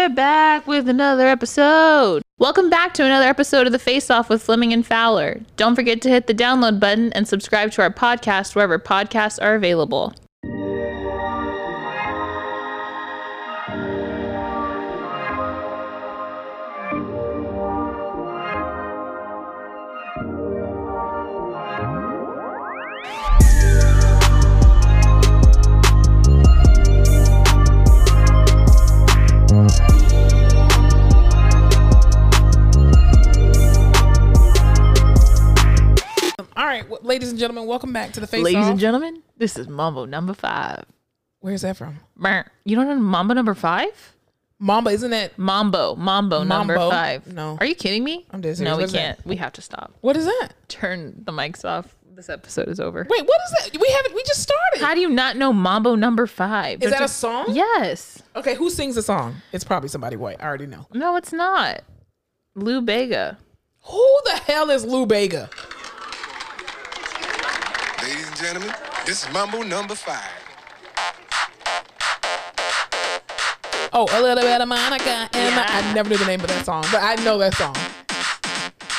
we're back with another episode. Welcome back to another episode of the Face Off with Fleming and Fowler. Don't forget to hit the download button and subscribe to our podcast wherever podcasts are available. Right, well, ladies and gentlemen, welcome back to the Face Ladies Off. and gentlemen, this is Mambo number five. Where's that from? You don't know Mambo number five? Mamba, isn't that? Mambo, Mambo, number five. No. Are you kidding me? I'm serious. No, we can't. We have to stop. What is that? Turn the mics off. This episode is over. Wait, what is that? We haven't. We just started. How do you not know Mambo number five? is that a you- song? Yes. Okay, who sings the song? It's probably somebody white. I already know. No, it's not. Lou Bega. Who the hell is Lou Bega? Ladies and gentlemen, this is Mambo number five. Oh, a little bit of Monica. And Yeah. I never knew the name of that song, but I know that song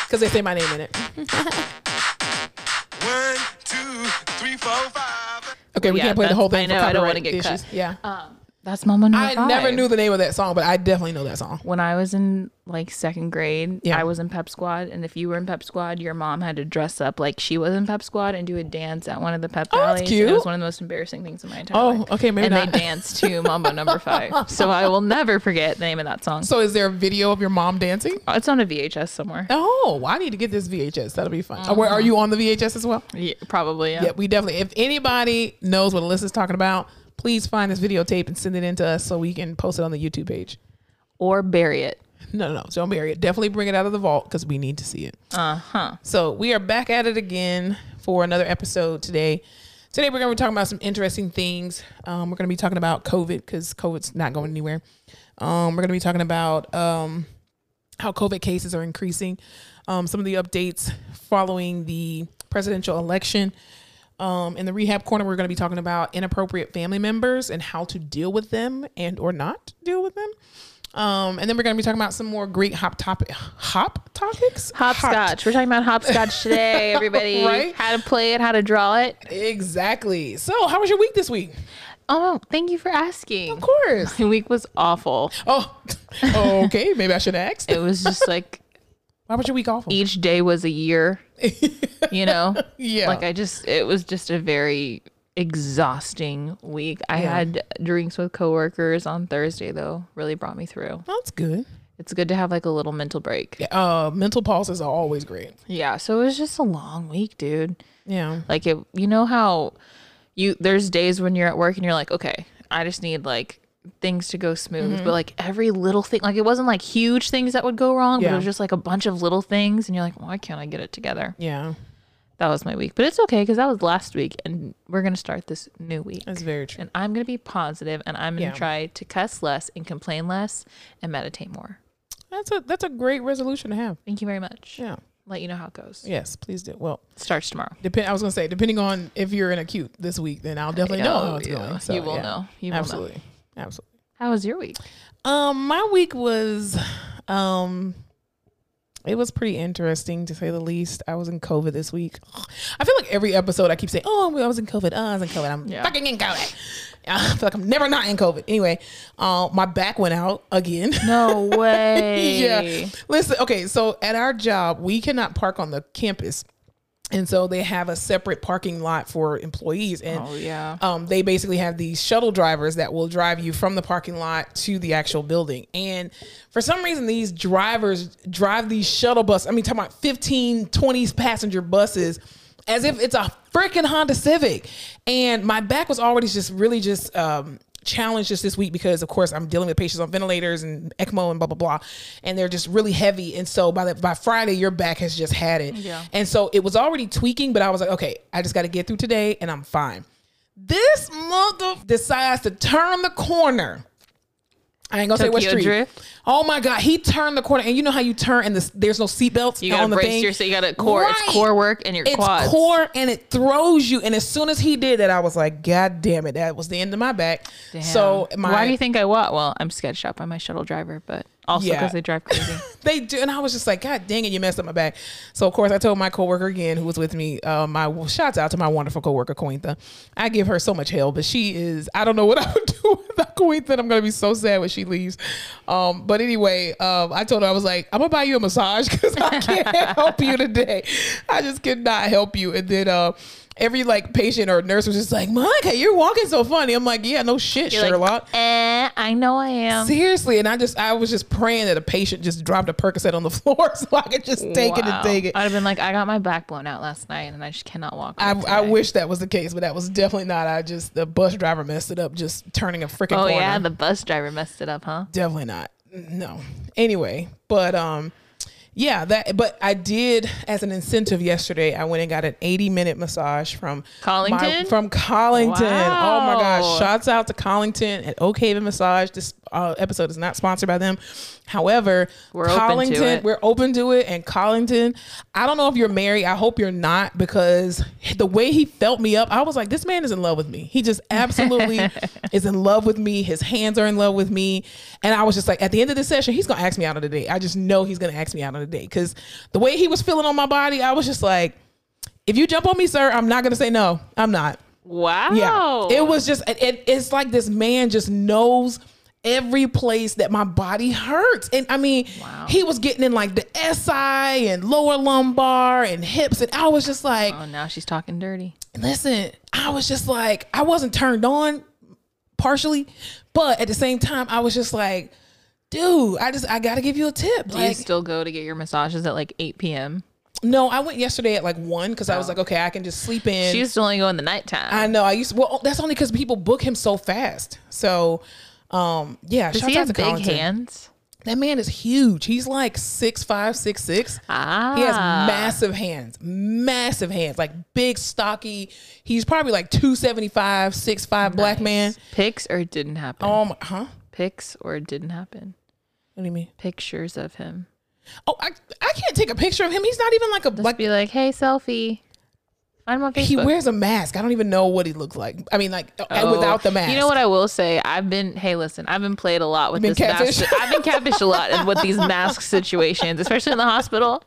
because they say my name in it. One, two, three, four, five. Okay, we Yeah, can't play the whole thing. I for know, I don't wanna get issues. cut. Yeah, Um, that's Mambo number I five. never knew the name of that song, but I definitely know that song. When I was in like second grade, Yeah. I was in Pep Squad, and if you were in Pep Squad, your mom had to dress up like she was in Pep Squad and do a dance at one of the pep Oh, that's rallies. and cute. It was one of the most embarrassing things in my entire Oh, life. okay, maybe and not. they danced to Mambo number five, so I will never forget the name of that song. So, is there a video of your mom dancing? Uh, it's on a VHS somewhere. Oh, I need to get this VHS. That'll be fun. Where uh-huh. are you on the VHS as well? Yeah, probably. Yeah. Yeah, we definitely. If anybody knows what Alyssa's talking about, please find this videotape and send it in to us so we can post it on the YouTube page. Or bury it. No, no, no. Don't bury it. Definitely bring it out of the vault because we need to see it. Uh huh. So we are back at it again for another episode today. Today we're going to be talking about some interesting things. Um, we're going to be talking about COVID because COVID's not going anywhere. Um, we're going to be talking about um, how COVID cases are increasing, um, some of the updates following the presidential election. Um, in the rehab corner, we're going to be talking about inappropriate family members and how to deal with them and or not deal with them. Um, and then we're going to be talking about some more great hop topic, hop topics, Hopscotch. We're talking about hopscotch today, everybody. Right? How to play it, how to draw it. Exactly. So, how was your week this week? Oh, thank you for asking. Of course. My week was awful. Oh, okay. Maybe I should have asked. It was just like Why was your week awful? each day was a year, you know? Yeah. Like I just, it was just a very exhausting week. I Yeah. had drinks with coworkers on Thursday, though, really brought me through. That's good. It's good to have like a little mental break. Yeah, uh, mental pauses are always great. Yeah. So it was just a long week, dude. Yeah. Like it, you know how you there's days when you're at work and you're like, okay, I just need like things to go smooth, Mm-hmm. but like every little thing, like it wasn't like huge things that would go wrong, but it was just like a bunch of little things, and you're like, why can't I get it together? Yeah. That was my week, but it's okay because that was last week, and we're gonna start this new week. That's very true. And I'm gonna be positive, and I'm gonna Yeah. try to cuss less and complain less and meditate more. That's a that's a great resolution to have. Thank you very much. Yeah. Let you know how it goes. Yes, please do. Well, Starts tomorrow. depend. I was gonna say, depending on if you're in acute this week, then I'll definitely know Oh, how it's yeah. going. So, You will yeah. know. You will know. Absolutely. How was your week? Um, my week was, um, it was pretty interesting to say the least. I was in COVID this week. I feel like every episode I keep saying, "Oh, I was in COVID. Oh, I was in COVID. I'm Yeah. fucking in COVID." I feel like I'm never not in COVID. Anyway, uh, my back went out again. No way. yeah. Listen, okay, so at our job, we cannot park on the campus. And so they have a separate parking lot for employees. And Oh, yeah. um, they basically have these shuttle drivers that will drive you from the parking lot to the actual building. And for some reason, these drivers drive these shuttle bus. I mean, talking about 15, 20 passenger buses as if it's a freaking Honda Civic. And my back was already just really just um, challenged just this week because, of course, I'm dealing with patients on ventilators and ECMO and blah blah blah, and they're just really heavy. And so by the by Friday, your back has just had it. Yeah. And so it was already tweaking, but I was like, okay, I just got to get through today, and I'm fine. This mother decides to turn the corner I ain't gonna say what street. Drift? Oh my god, he turned the corner, and you know how you turn and this, there's no seatbelts You gotta on the brace thing. your, so you gotta core. It's core work and your quads. it's quads. core and it throws you. And as soon as he did that, I was like, God damn it, that was the end of my back. Damn. So my why do you think I what? Well, I'm sketched out by my shuttle driver, but also Yeah. because they drive crazy. they do, and I was just like, God dang it, you messed up my back. So of course I told my coworker again, who was with me, uh, my well, shouts out to my wonderful coworker Cointha. I give her so much hell, but she is. I don't know what I would do without Cointha. I'm gonna be so sad when she leaves. Um, but anyway, um, I told her I was like, I'm gonna buy you a massage because I can't help you today. I just cannot help you. And then. Uh, Every like patient or nurse was just like, Monica, you're walking so funny. I'm like, yeah, no shit, You're Sherlock. like, eh, I know I am. Seriously, and I just I was just praying that a patient just dropped a Percocet on the floor so I could just take it and take it. I'd have been like, I got my back blown out last night, and I just cannot walk. I, I wish that was the case, but that was definitely not. I just the bus driver messed it up, just turning a freaking Oh corner. yeah, the bus driver messed it up, huh? definitely not. No. Anyway, but um, yeah, that. But I did as an incentive yesterday. I went and got an 80 minute massage from Collington? my- from Collington. Oh my gosh! Shouts out to Collington at Oak Haven Massage. This uh, episode is not sponsored by them. However, We're open to Collington, it. we're open to it. And Collington, I don't know if you're married. I hope you're not because the way he felt me up, I was like, this man is in love with me. He just absolutely is in love with me. His hands are in love with me. And I was just like, at the end of the session, he's gonna ask me out on the date. I just know he's gonna ask me out on the date because the way he was feeling on my body, I was just like, if you jump on me, sir, I'm not gonna say no. I'm not. Wow. Yeah. It was just it, it- it's like this man just knows every place that my body hurts. And I mean, Wow. he was getting in like the SI and lower lumbar and hips and I was just like, Oh, now she's talking dirty. listen, I was just like I wasn't turned on partially, but at the same time I was just like, dude, I just I got to give you a tip. Do you still go to get your massages at like 8 p.m.? no, I went yesterday at like 1 cuz I was oh. like, okay, I can just sleep in. She used to only go in the nighttime. I know. I used to, well, that's only because people book him so fast. So, um, yeah. Does shouts he out have to big Collington. hands? That man is huge. He's like six five, six six. Ah. He has massive hands, massive hands, like big, stocky. He's probably like 275, 6'5 black man. Pics or it didn't happen? Oh, my, huh? Pics or it didn't happen? What do you mean? Pictures of him. Oh, I, I can't take a picture of him. He's not even like a, Just like, be like, hey, selfie. Find him on Facebook. he wears a mask. I don't even know what he looks like. I mean, like, Oh, without the mask. You know what I will say? I've been hey, listen, I've been played a lot with this mask. I've been catfished a lot with these mask situations, especially in the hospital.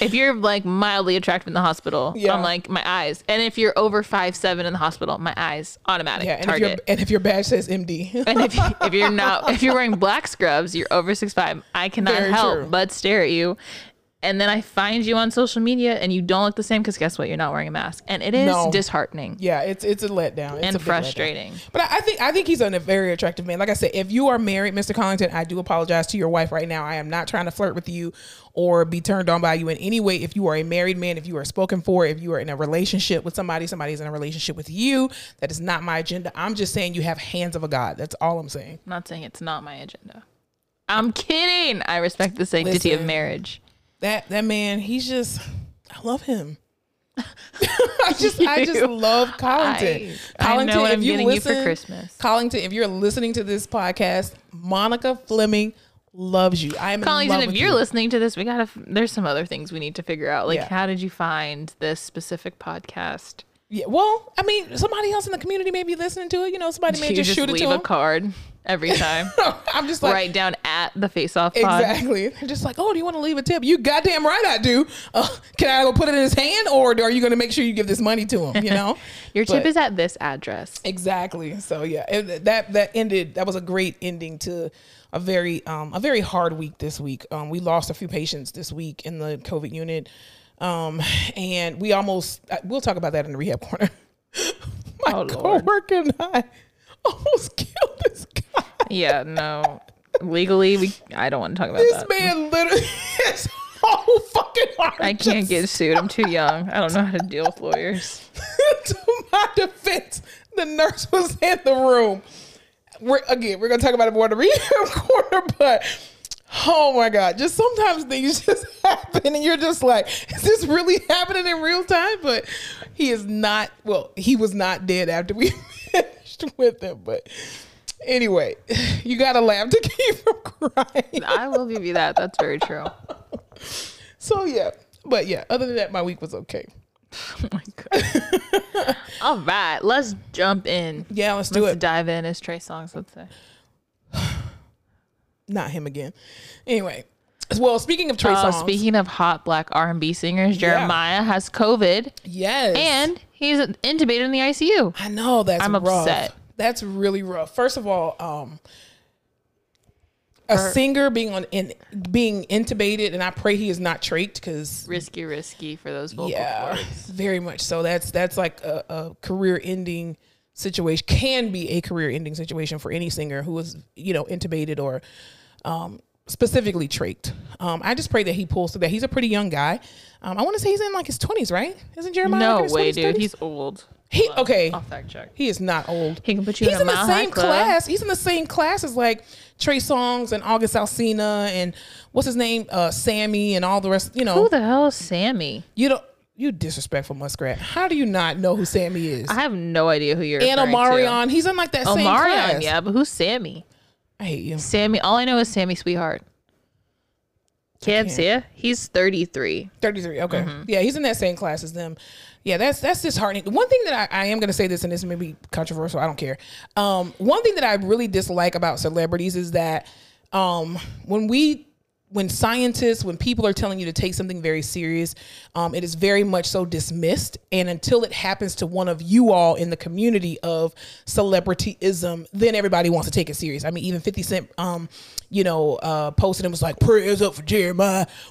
If you're like mildly attractive in the hospital, Yeah. I'm like my eyes. And if you're over five seven in the hospital, my eyes automatic Yeah, and if, target. and if your badge says MD. and if, if you're not if you're wearing black scrubs, you're over six five. I cannot Very help true. but stare at you. And then I find you on social media and you don't look the same because guess what? You're not wearing a mask. And it is No. disheartening Yeah, it's it's a letdown. It's and a big letdown. frustrating. But I I think I think he's a very attractive man. Like I said, if you are married, Mr. Collington, I do apologize to your wife right now. I am not trying to flirt with you or be turned on by you in any way. If you are a married man, if you are spoken for, if you are in a relationship with somebody, somebody's in a relationship with you, that is not my agenda. I'm just saying you have hands of a god. That's all I'm saying. I'm not saying it's not my agenda. I'm kidding. I respect the sanctity of marriage. That that man, he's just I love him. I just I just love Collington. I- I know what if I'm getting you for Christmas. Collington, if you're listening to this podcast, Monica Fleming loves you. I love Collington, if with you're you. listening to this, we gotta. There's some other things we need to figure out. Like, Yeah. how did you find this specific podcast? Yeah, well, I mean, somebody else in the community may be listening to it. You know, somebody may you just, just shoot it to a them. card every time. I'm just like, right down at the face off exactly. They're just like, oh, do you want to leave a tip? You goddamn right I do. Uh, can I go put it in his hand, or are you going to make sure you give this money to him? You know, Your tip is at this address. Exactly. So yeah, it, that that ended. That was a great ending to a very um a very hard week this week. Um, we lost a few patients this week in the COVID unit, um, and we almost uh, we'll talk about that in the rehab corner. My Oh, Lord. coworker and I almost killed this guy. Yeah, no. Legally, we. I don't want to talk about that. This that. man literally his whole fucking heart. I can't get sued. I'm too young. I don't know how to deal with lawyers. to my defense, the nurse was in the room. We're again, we're gonna talk about it more in the rehab corner, but oh my god, just sometimes things just happen and you're just like, is this really happening in real time? But he is not well, he was not dead after we finished with him, but Anyway, you gotta laugh to keep from crying. I will give you that. That's very true. So yeah, but yeah. Other than that, my week was okay. Oh my god. All right, let's jump in. Yeah, let's do Let's it. dive in as Trey Songz would say. Not him again. Anyway, well, speaking of Trey Uh, Songz, speaking of hot black R and B singers, Jeremih has COVID yes, and he's intubated in the ICU. I know that's I'm rough. upset. That's really rough. First of all, um, a For- singer being on in being intubated, and I pray he is not trached because Risky, risky for those vocal yeah, cords. very much so. That's that's like a, a career ending situation. Can be a career ending situation for any singer who is you know intubated or um, specifically trached. Um, I just pray that he pulls through that. He's a pretty young guy. Um, I want to say he's in like his twenties, right? Isn't Jeremih? like No his way, 20s, dude. 30s? He's old. He Hold okay. I'll fact check. He is not old. He can put you He's in a in the Mile High same Club. class. He's in the same class as like Trey Songz and August Alsina and what's his name, uh, Sammy and all the rest. You know, Who the hell is Sammy? you don't. You disrespectful muskrat. How do you not know who Sammy is? I have no idea who you're. and referring to. Omarion, he's in like that same class. Omarion, class. yeah, but who's Sammy? I hate you. Sammy. All I know is Sammi Sweetheart. Can't see it. He's 33. 33. Okay. Mm-hmm. Yeah, he's in that same class as them. Yeah, that's that's disheartening. One thing that I, I am going to say this, and this may be controversial. I don't care. Um, one thing that I really dislike about celebrities is that um, when we when scientists, when people are telling you to take something very serious, um, it is very much so dismissed. And until it happens to one of you all in the community of celebrityism, then everybody wants to take it serious. I mean, even 50 Cent, um, you know, uh, posted and was like, prayers up for Jeremih.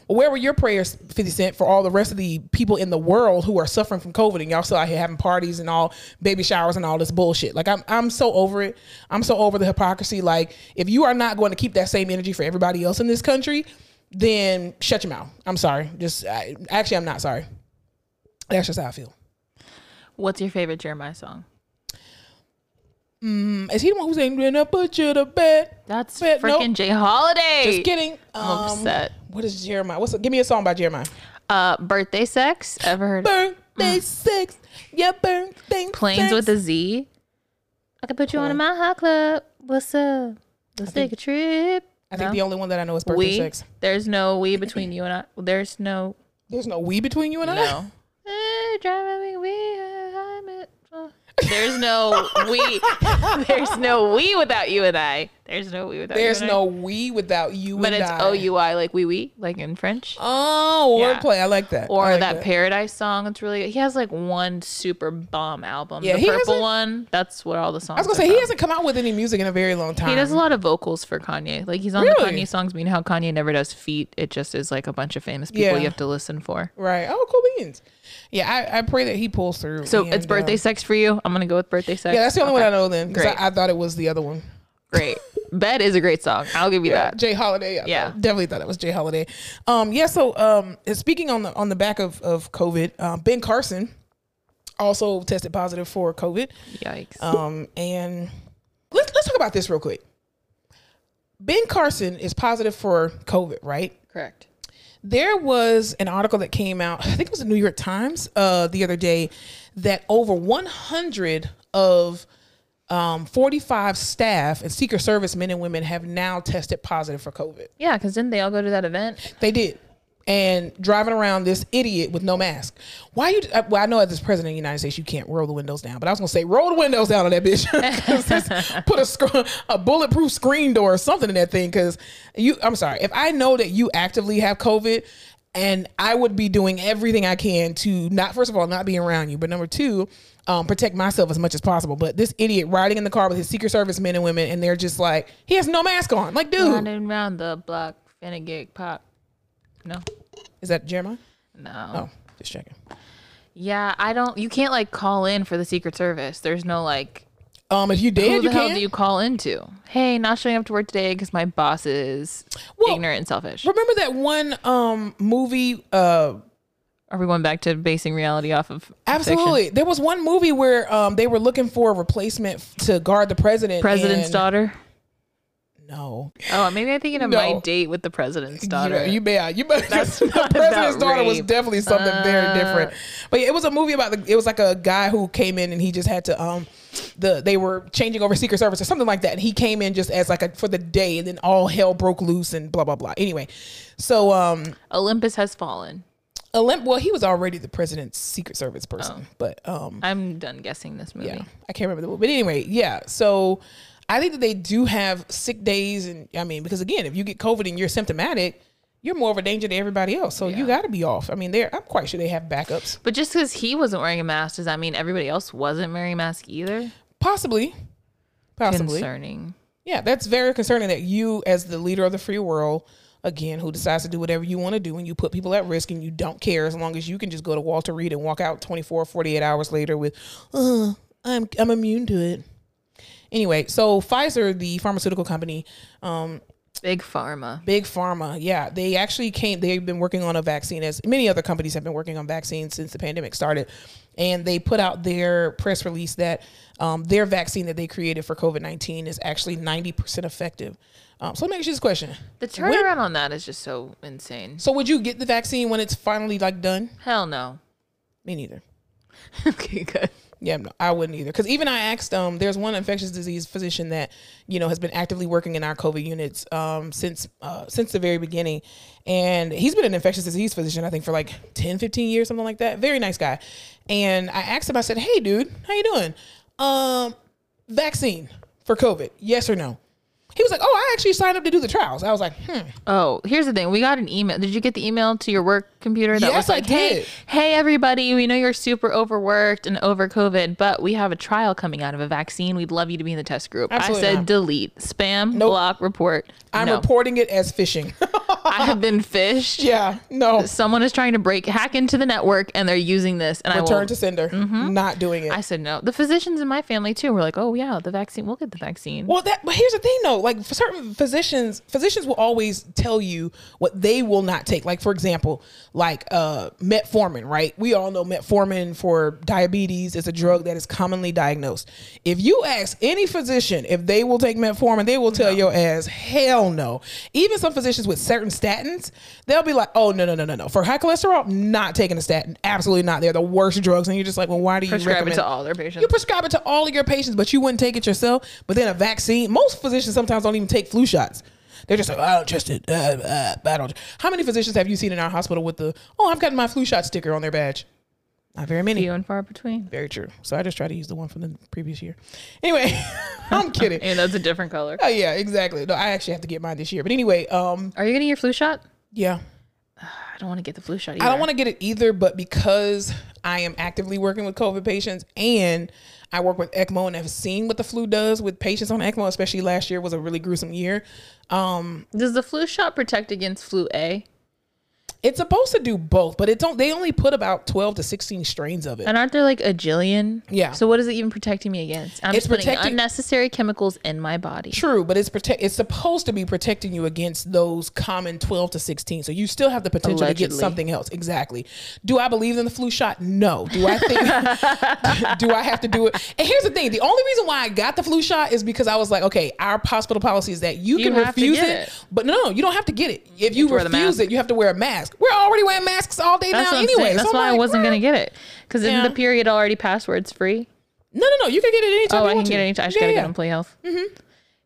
Well, where were your prayers, 50 Cent, for all the rest of the people in the world who are suffering from COVID and y'all still out here having parties and all baby showers and all this bullshit? Like, I'm, I'm so over it. I'm so over the hypocrisy. Like, if you are not going to keep that same energy for everybody else in this country, then shut your mouth. I'm sorry. Just I, actually, I'm not sorry. That's just how I feel. What's your favorite Jeremih song? Is he the one who's saying, "When I put you to bed"? That's But freaking nope. J. Holiday. Just kidding. I'm Um, upset. What is Jeremih? What's give me a song by Jeremih? Uh, birthday sex. Ever heard? Birthday sex, yeah, birthday. Planes sex. with a Z. I could put you on a Mile High Club. What's up? Let's take a trip. I think No? the only one that I know is birthday we. sex. There's no we between you and I. There's no There's no we between you and I. no. There's no we. There's no we without you and I. There's no we without There's you and I. no we without you. But it's. O U I like we wee like in French. Oh, Yeah. wordplay. I like that. Or like that, Paradise song. It's really he has like one super bomb album. Yeah, the purple one. That's what all the songs. I was gonna say he hasn't come out with any music in a very long time. He does a lot of vocals for Kanye. Like he's on Really? the Kanye songs. Know how Kanye never does feat. It just is like a bunch of famous people Yeah. you have to listen for. Right. Oh, cool beans. Yeah, I, I pray that he pulls through. So and, it's birthday uh, sex for you. I'm gonna go with birthday sex. yeah, that's the only Okay. one I know then. 'cause Great. I, I thought it was the other one. Great. Bed is a great song. I'll give you Yeah, that. J. Holiday. I Yeah. thought- definitely thought it was J. Holiday. Um, yeah. So, um, speaking on the on the back of of COVID, um, Ben Carson also tested positive for COVID. Yikes. Um, and let's let's talk about this real quick. Ben Carson is positive for COVID, right? Correct. There was an article that came out, I think it was the New York Times, uh, the other day, that over 100 of um, 45 staff and Secret Service men and women have now tested positive for COVID. Yeah, because didn't they all go to that event? They did. And driving around this idiot with no mask. Why you? uh, Well, I know as this president of the United States, you can't roll the windows down, but I was gonna say roll the windows down on that bitch. Put a sc- a bulletproof screen door or something in that thing. Because you, I'm sorry, if I know that you actively have COVID, and I would be doing everything I can to not, first of all, not be around you, but number two, um, protect myself as much as possible. But this idiot riding in the car with his Secret Service men and women, and they're just like, he has no mask on. Like, dude, Running around the block, finna get pop. No, is that Jeremih? no. Oh, just checking. Yeah, I don't. You can't like call in for the Secret Service. There's no like. Um, if you did, Who the you hell can. do you call into? Hey, not showing up to work today because my boss is Well, ignorant and selfish. Remember that one um movie? Uh, Are we going back to basing reality off of fiction? absolutely. There was one movie where um they were looking for a replacement to guard the president. President's daughter. No, Oh, maybe I'm thinking of No. my date with the president's daughter. You, you may, you. That's the president's daughter was definitely something very Uh. different. But yeah, it was a movie about the. It was like a guy who came in and he just had to um the they were changing over Secret Service or something like that. And he came in just as like a for the day, and then all hell broke loose and blah blah blah. Anyway, so um, Olympus has fallen. Olymp. Well, he was already the president's Secret Service person, but um, I'm done guessing this movie. yeah, I can't remember the movie. But anyway, yeah. So I think that they do have sick days, and I mean, because again, if you get COVID and you're symptomatic, you're more of a danger to everybody else. So you got to be off. I mean, they're I'm quite sure they have backups. But just because he wasn't wearing a mask, does that mean everybody else wasn't wearing a mask either? Possibly, possibly. Concerning. Yeah, that's very concerning that you, as the leader of the free world, again, who decides to do whatever you want to do and you put people at risk and you don't care as long as you can just go to Walter Reed and walk out 24, 48 hours later with, uh, I'm, I'm immune to it. Anyway, so Pfizer, the pharmaceutical company, um, Big pharma. Big Pharma, yeah, they actually came. They've been working on a vaccine, as many other companies have been working on vaccines since the pandemic started. And they put out their press release that um, their vaccine that they created for COVID nineteen is actually ninety percent effective. Um, so let me ask you this question: The turnaround on that is just so insane. So would you get the vaccine when it's finally like done? Hell no. Me neither. okay, good. Yeah, no, I wouldn't either. Because even I asked, um, there's one infectious disease physician that you know has been actively working in our COVID units um, since uh, since the very beginning, and he's been an infectious disease physician I think for like 10, 15 years, something like that. Very nice guy. And I asked him, I said, "Hey, dude, how you doing? Um, vaccine for COVID? Yes or no?" He was like, "Oh, I actually signed up to do the trials." I was like, "Hmm." Oh, here's the thing. We got an email. Did you get the email to your work computer that Yes, was like, "Hey, did. hey everybody, we know you're super overworked and over COVID, but we have a trial coming out of a vaccine. We'd love you to be in the test group." Absolutely I said not. delete, spam, Nope. block, report. I'm no. reporting it as phishing. I have been fished. yeah, no. Someone is trying to break hack into the network and they're using this and I Return to sender. Not doing it. I said no. The physicians in my family too were like, "Oh yeah, the vaccine. We'll get the vaccine." Well, that but here's the thing though. Like for certain physicians, physicians will always tell you what they will not take. Like for example, like uh metformin, right? We all know metformin for diabetes is a drug that is commonly diagnosed. If you ask any physician if they will take metformin, they will tell your ass hell no. Even some physicians with certain statins, they'll be like, "Oh no, no, no, no, no. For high cholesterol, not taking a statin. Absolutely not. They're the worst drugs." And you're just like, "Well, why do you Prescribe it to all their patients. you prescribe it to all of your patients, but you wouldn't take it yourself. But then a vaccine, most physicians sometimes don't even take flu shots. They're just like, I don't trust it. Uh, uh, I don't. How many physicians have you seen in our hospital with the, oh, I've gotten my flu shot sticker on their badge? Not very many. Few and far between. Very true. So I just try to use the one from the previous year. Anyway, I'm kidding. And that's a different color. Oh yeah, exactly. No, I actually have to get mine this year. But anyway, um, Are you getting your flu shot? yeah. I don't want to get the flu shot either. I don't want to get it either, but because I am actively working with COVID patients and I work with ECMO and have seen what the flu does with patients on ECMO, especially last year was a really gruesome year. Um, Does the flu shot protect against flu A? It's supposed to do both, but it don't. They only put about twelve to sixteen strains of it. And aren't there like a jillion? Yeah. So what is it even protecting me against? I'm It's just putting protecting- unnecessary chemicals in my body. True, but it's protect. It's supposed to be protecting you against those common twelve to sixteen. So you still have the potential to get something else. Exactly. Do I believe in the flu shot? No. Do I think? do I have to do it? And here's the thing: the only reason why I got the flu shot is because I was like, okay, our hospital policy is that you, You can refuse it, it. But no, you don't have to get it. If you to the refuse it, you have to wear a mask. We're already wearing masks all day That's now, anyway. saying. That's So why I wasn't gonna get it. Because isn't Yeah. the period already passwords free? No, no, no. You can get it anytime. Oh, you I can get it anytime. I just Yeah, gotta yeah. get Play Health. Mm-hmm.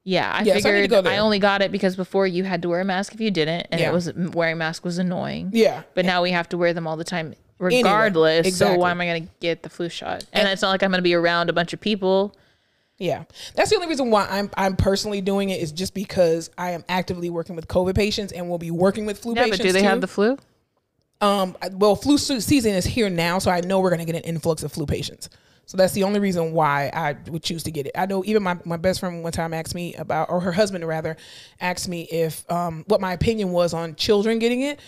Yeah, I Yeah, so I figured I, only got it because before you had to wear a mask if you didn't, and Yeah. it was wearing mask was annoying. Yeah. But now we have to wear them all the time, regardless. So exactly. why am I gonna get the flu shot? And, it's not like I'm gonna be around a bunch of people. Yeah, that's the only reason why I'm I'm personally doing it is just because I am actively working with COVID patients and will be working with flu Yeah, patients. but do they too. have the flu? um? Well, flu season is here now, so I know we're gonna get an influx of flu patients. So that's the only reason why I would choose to get it. I know even my, my best friend one time asked me about, or her husband rather, asked me if um, what my opinion was on children getting it.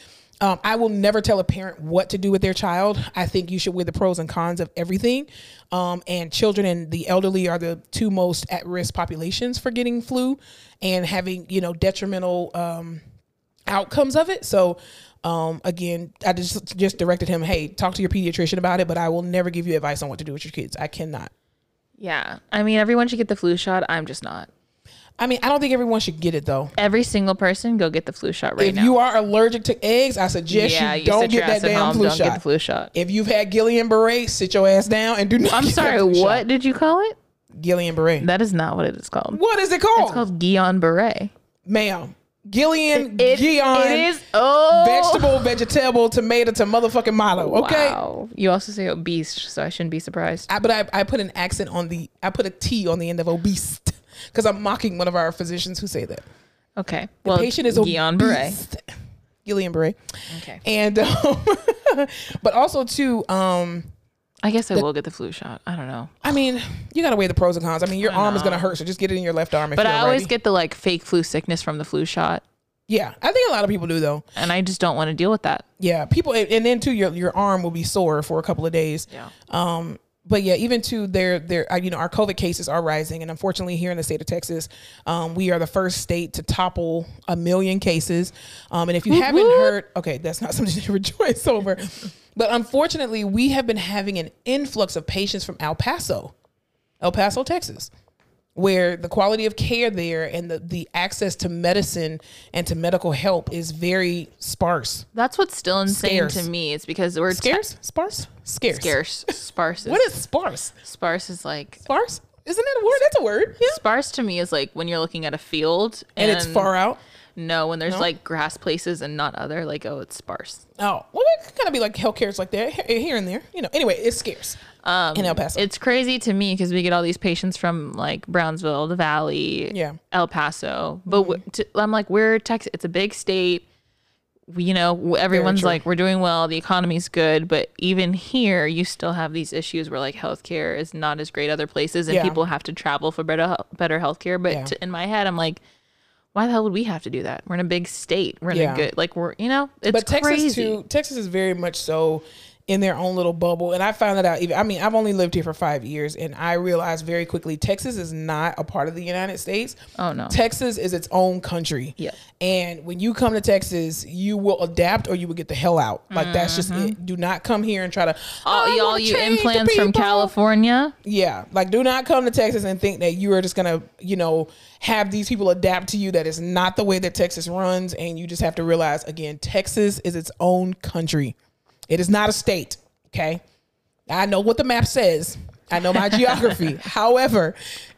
Um, I will never tell a parent what to do with their child. I think you should weigh the pros and cons of everything. Um, and children and the elderly are the two most at risk populations for getting flu and having, you know, detrimental um, outcomes of it. So, um, again, I just just directed him, hey, talk to your pediatrician about it, but I will never give you advice on what to do with your kids. I cannot. Yeah. I mean, everyone should get the flu shot. I'm just not. I mean, I don't think everyone should get it though. Every single person go get the flu shot right if now. you are allergic to eggs, I suggest yeah, you you don't get that damn home. flu don't shot. get the flu shot. If you've had Gillian Barre, sit your ass down and do not. I'm sorry. What shot. did you call it? Gillian Barre. That is not what it is called. What is it called? It's called Guillain Barre. Ma'am. Gillian, It, Guillain, it is. Oh, vegetable, vegetable, tomato to motherfucking Milo. Okay. Wow. You also say obese, so I shouldn't be surprised. I, but I, I put an accent on the, I put a T on the end of obese because I'm mocking one of our physicians who say that. Okay. Well, Patient is Guillain Barre. Guillain Barre. Okay. And, um, but also too, um, I guess I will get the flu shot. I don't know. I mean, you got to weigh the pros and cons. I mean, your arm is going to hurt, so just get it in your left arm. If But I always righty. get the like fake flu sickness from the flu shot, Yeah, I think a lot of people do though. and I just don't want to deal with that. Yeah, people, and then too, your your arm will be sore for a couple of days. Yeah. Um, but yeah, even to their their uh, you know our COVID cases are rising, and unfortunately here in the state of Texas, um, we are the first state to topple a million cases. Um, and if you haven't heard, okay, that's not something to rejoice over, but unfortunately, we have been having an influx of patients from El Paso, El Paso, Texas. Where the quality of care there and the, the access to medicine and to medical help is very sparse. That's what's still insane Scarce. to me. It's because we're Scarce? Sparse? Scarce. scarce. Sparse. Is, What is sparse? sparse? Is like Sparse? Isn't that a word? That's a word. Yeah. sparse to me is like when you're looking at a field And, it's far out. No, when there's like grass places and not other, like oh, it's sparse. Oh, well, it could kind of be like healthcare is like that he- here and there. You know. Anyway, it's scarce in El Paso. It's crazy to me because we get all these patients from like Brownsville, the Valley, Yeah. Mm-hmm. El Paso. But w- to, I'm like, we're Texas. It's a big state. We, you know, w- everyone's true. like, we're doing well. The economy's good. But even here, you still have these issues where like healthcare is not as great other places, and Yeah. people have to travel for better hel- better healthcare. But Yeah. to, in my head, I'm like. Why the hell would we have to do that? We're in a big state. We're in Yeah. a good, like we're, you know, it's but Texas crazy. too. Texas is very much so in their own little bubble, and I found that out. Even I mean, I've only lived here for five years, and I realized very quickly Texas is not a part of the United States. Oh, no. Texas is its own country. Yeah. And when you come to Texas, you will adapt or you will get the hell out. Like that's just mm-hmm. it. Do not come here and try to. all "I y'all you implants from. California. Yeah, like do not come to Texas and think that you are just gonna, you know, have these people adapt to you. That is not the way that Texas runs, and you just have to realize again, Texas is its own country. It is not a state. Okay, I know what the map says. I know my geography. However,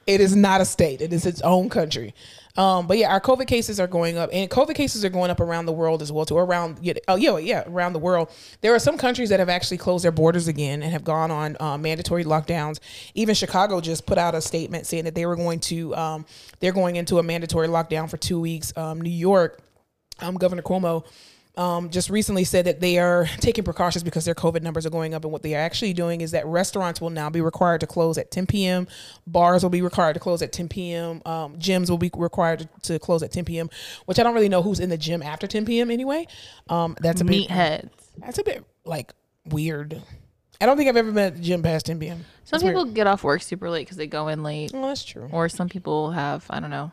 it is not a state. It is its own country. Um, but yeah, our COVID cases are going up, and COVID cases are going up around the world as well too. Around yeah, oh yeah, yeah, around the world. There are some countries that have actually closed their borders again and have gone on uh, mandatory lockdowns. Even Chicago just put out a statement saying that they were going to um, they're going into a mandatory lockdown for two weeks. Um, New York, um, Governor Cuomo um, just recently said that they are taking precautions because their COVID numbers are going up. And what they are actually doing is that restaurants will now be required to close at 10 p.m. Bars will be required to close at 10 p.m. Um, gyms will be required to, to close at 10 p.m. Which I don't really know who's in the gym after 10 p.m. anyway. Um, that's a bit, Meatheads. that's a bit like weird. I don't think I've ever been at the gym past 10 p.m. Some That's weird. people get off work super late because they go in late, Oh, that's true. or some people have I don't know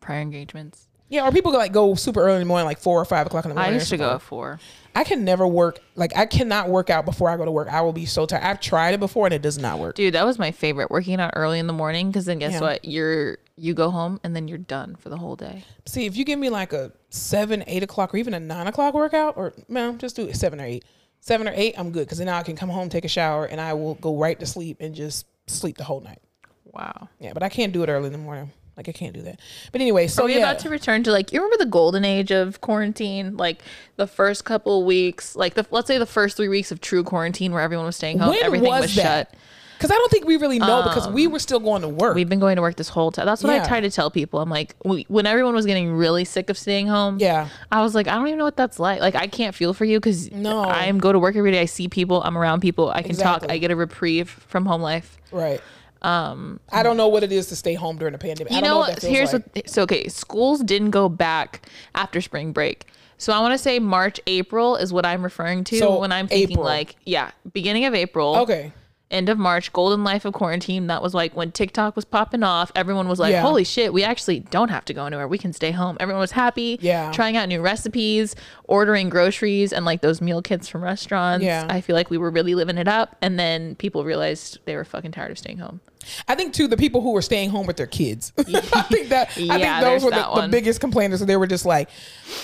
prior engagements. Yeah, or people like go super early in the morning, like four or five o'clock in the morning. I used to go at four. I can never work like I cannot work out before I go to work. I will be so tired. I've tried it before and it does not work. Dude, that was my favorite. Working out early in the morning because then guess Yeah. what? You're you go home and then you're done for the whole day. See, if you give me like a seven, eight o'clock, or even a nine o'clock workout, or no, just do it seven or eight. Seven or eight, I'm good because then I can come home, take a shower, and I will go right to sleep and just sleep the whole night. Wow. Yeah, but I can't do it early in the morning. Like I can't do that. But anyway, so Are we yeah, about to return to like you remember the golden age of quarantine? Like the first couple weeks, like the let's say the first three weeks of true quarantine where everyone was staying home, when everything was, was, shut. Because I don't think we really know because we um, were still going to work. We've been going to work this whole time. That's what Yeah. I try to tell people. I'm like, we, when everyone was getting really sick of staying home, Yeah. I was like, I don't even know what that's like. Like, I can't feel for you because No. I am go to work every day. I see people. I'm around people. I can talk. I get a reprieve from home life. right. Um, I don't know what it is to stay home during a pandemic. I You don't know what what? that feels Here's like. what. So okay, schools didn't go back after spring break. So I want to say March, April is what I'm referring to So, when I'm thinking April. like, yeah, beginning of April. Okay. end of March, golden life of quarantine. That was like when TikTok was popping off. Everyone was like, Yeah. holy shit, we actually don't have to go anywhere. We can stay home. Everyone was happy. Yeah. Trying out new recipes, ordering groceries and like those meal kits from restaurants. Yeah. I feel like we were really living it up. And then people realized they were fucking tired of staying home. I think too the people who were staying home with their kids. I think that I think those were the, the biggest complainers. So they were just like,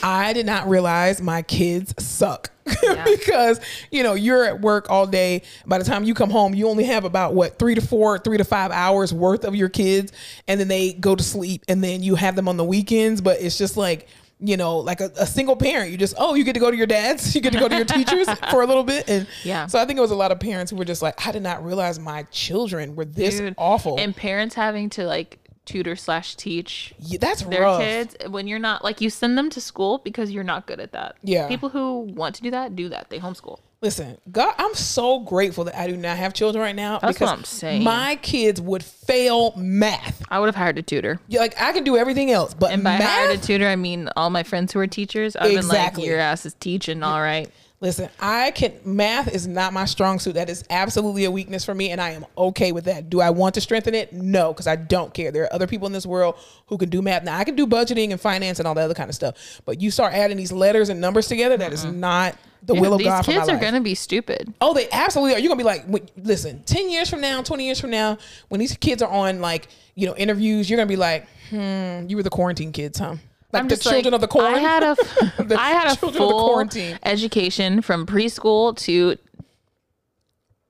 I did not realize my kids suck because you know you're at work all day. By the time you come home, you only have about what three to four, three to five hours worth of your kids, and then they go to sleep, and then you have them on the weekends. But it's just like you know, like a, a single parent. You just oh, you get to go to your dads, you get to go to your teachers for a little bit, and Yeah. So I think it was a lot of parents who were just like, I did not realize my children were this Dude. awful. And parents having to like tutor slash teach Yeah, that's their rough. kids when you're not like you send them to school because you're not good at that. Yeah. People who want to do that do that. They homeschool. Listen, God, I'm so grateful that I do not have children right now That's because what I'm saying. my kids would fail math. I would have hired a tutor. Yeah, Like I can do everything else, but And by hired a tutor, I mean all my friends who are teachers. I've Exactly. been like, your ass is teaching, all right. Listen, I can math is not my strong suit. That is absolutely a weakness for me, and I am okay with that. Do I want to strengthen it? No, because I don't care. There are other people in this world who can do math. Now I can do budgeting and finance and all that other kind of stuff, but you start adding these letters and numbers together, that is not the will of These God for my kids are gonna be stupid. Oh, they absolutely are. You're gonna be like, wait, listen, ten years from now, twenty years from now, when these kids are on like, you know, interviews, you're gonna be like, hmm, you were the quarantine kids, huh? Like I'm the children like, of the corn. I had a, The I had a full education from preschool to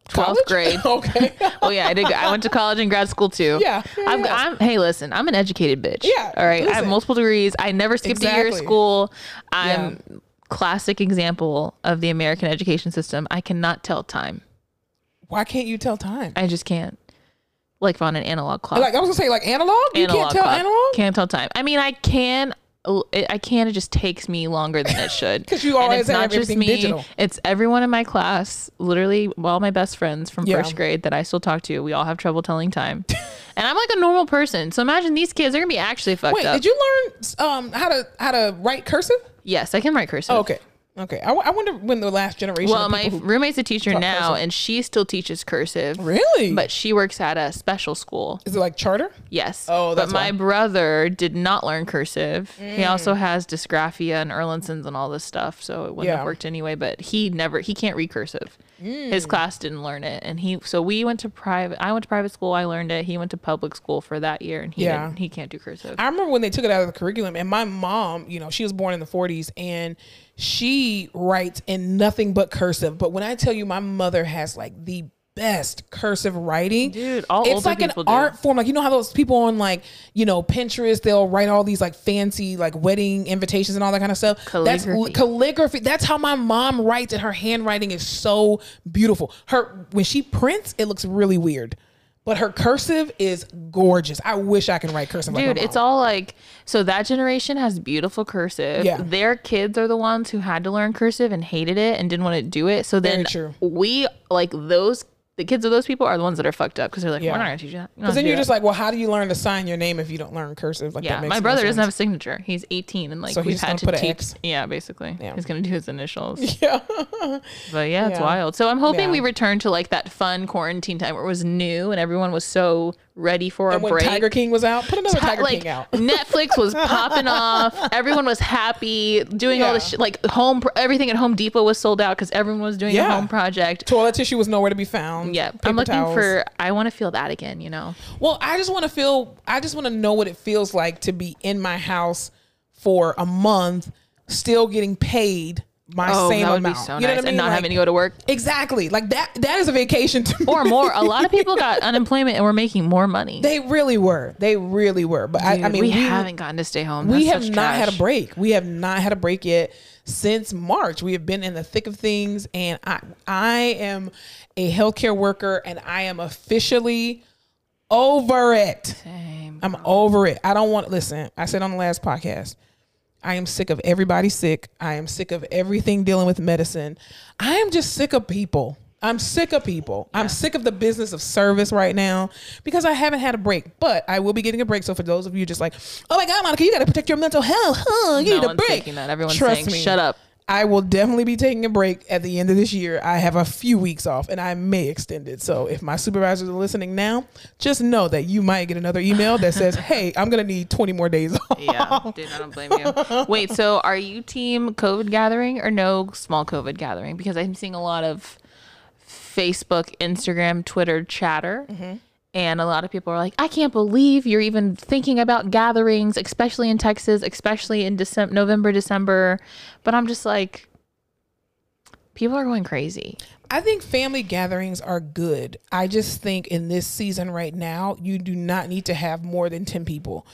twelfth College? grade. okay. Oh yeah, I did. I went to college and grad school too. Yeah, yeah, yeah. I'm. Hey, listen, I'm an educated bitch. Yeah, All right. I have multiple degrees. I never skipped a year of school. I'm classic example of the American education system. I cannot tell time. Why can't you tell time? I just can't. Like on an analog clock. Like I was gonna say, like analog. You can't tell clock. analog. Can't tell time. I mean, I can. I can't. It just takes me longer than it should. Because you And always it's have not just me. digital. It's everyone in my class. Literally, all my best friends from Yeah. first grade that I still talk to. We all have trouble telling time. and I'm like a normal person. So imagine these kids. They're gonna be actually fucked Wait, up. did you learn um how to how to write cursive? yes, I can write cursive. Oh, okay, okay. I, w- I wonder when the last generation. Well, my roommate's a teacher now, cursive. and she still teaches cursive. really, But she works at a special school. is it like charter? Yes. Oh, that's but my why. Mm. brother did not learn cursive. He also has dysgraphia and Erlandson's and all this stuff, so it wouldn't Yeah. have worked anyway. But he never he can't read cursive. Mm. His class didn't learn it, and he so we went to private. I went to private school. I learned it. He went to public school for that year, and he Yeah. didn't, he can't do cursive. I remember when they took it out of the curriculum, and my mom, you know, she was born in the 40s, and she writes in nothing but cursive. But when I tell you, my mother has like the best cursive writing, Dude, all it's like an do. art form. Like you know how those people on like you know Pinterest, they'll write all these like fancy like wedding invitations and all that kind of stuff. That's Calligraphy. calligraphy. That's how my mom writes, and her handwriting is so beautiful. Her when she prints, it looks really weird. But her cursive is gorgeous. I wish I can write cursive like Dude, it's all like so that generation has beautiful cursive. Yeah. Their kids are the ones who had to learn cursive and hated it and didn't want to do it. So Very then true. we like those the kids of those people are the ones that are fucked up because they're like, Yeah. we're not gonna teach you that. You don't Because then do you're that." just like, well, how do you learn to sign your name if you don't learn cursive? Like, yeah, that makes my no brother doesn't have a sense. signature. He's 18 and like So we've he's had gonna to put teach. X? Yeah, basically, Yeah. he's gonna do his initials. Yeah. But yeah, it's Yeah. wild. So I'm hoping Yeah. we return to like that fun quarantine time where it was new and everyone was so ready for a when break. Tiger King was out, put another Ti- Tiger like King out. Netflix was popping off. Everyone was happy doing all this Yeah. shit. Like home, everything at Home Depot was sold out because everyone was doing Yeah. a home project. Toilet tissue was nowhere to be found. Yeah, Paper I'm looking towels. for. I want to feel that again. You know, Well, I just want to feel. I just want to know what it feels like to be in my house for a month, still getting paid my oh, same that would amount. be so you know nice, what I mean? and not Like, having to go to work exactly like that. That is a vacation to me. or more. A lot of people got unemployment and were making more money. They really were. They really were. But I, I mean, we, haven't gotten to stay home. we have not had a break. We have not had a break yet since March. We have been in the thick of things, and I I am a healthcare worker, and I am officially over it. Same. I'm over it. I don't want listen. I said on the last podcast, I am sick of everybody sick. I am sick of everything dealing with medicine. I am just sick of people. I'm sick of people. I'm sick of the business of service right now because I haven't had a break. But I will be getting a break. So for those of you just like, oh my God, Monica, you got to protect your mental health. Huh? You No need a break. that. Everyone's Trust saying, me. "Shut up." I will definitely be taking a break at the end of this year. I have a few weeks off and I may extend it. So if my supervisors are listening now, just know that you might get another email that says, hey, I'm going to need 20 more days off. Yeah, dude, I don't blame you. Wait, so are you team COVID gathering or no small COVID gathering? Because I'm seeing a lot of Facebook, Instagram, Twitter chatter, Mm-hmm. And a lot of people are like, I can't believe you're even thinking about gatherings, especially in Texas, especially in December, November, December. But I'm just like, people are going crazy. I think family gatherings are good. I just think in this season right now, you do not need to have more than 10 people.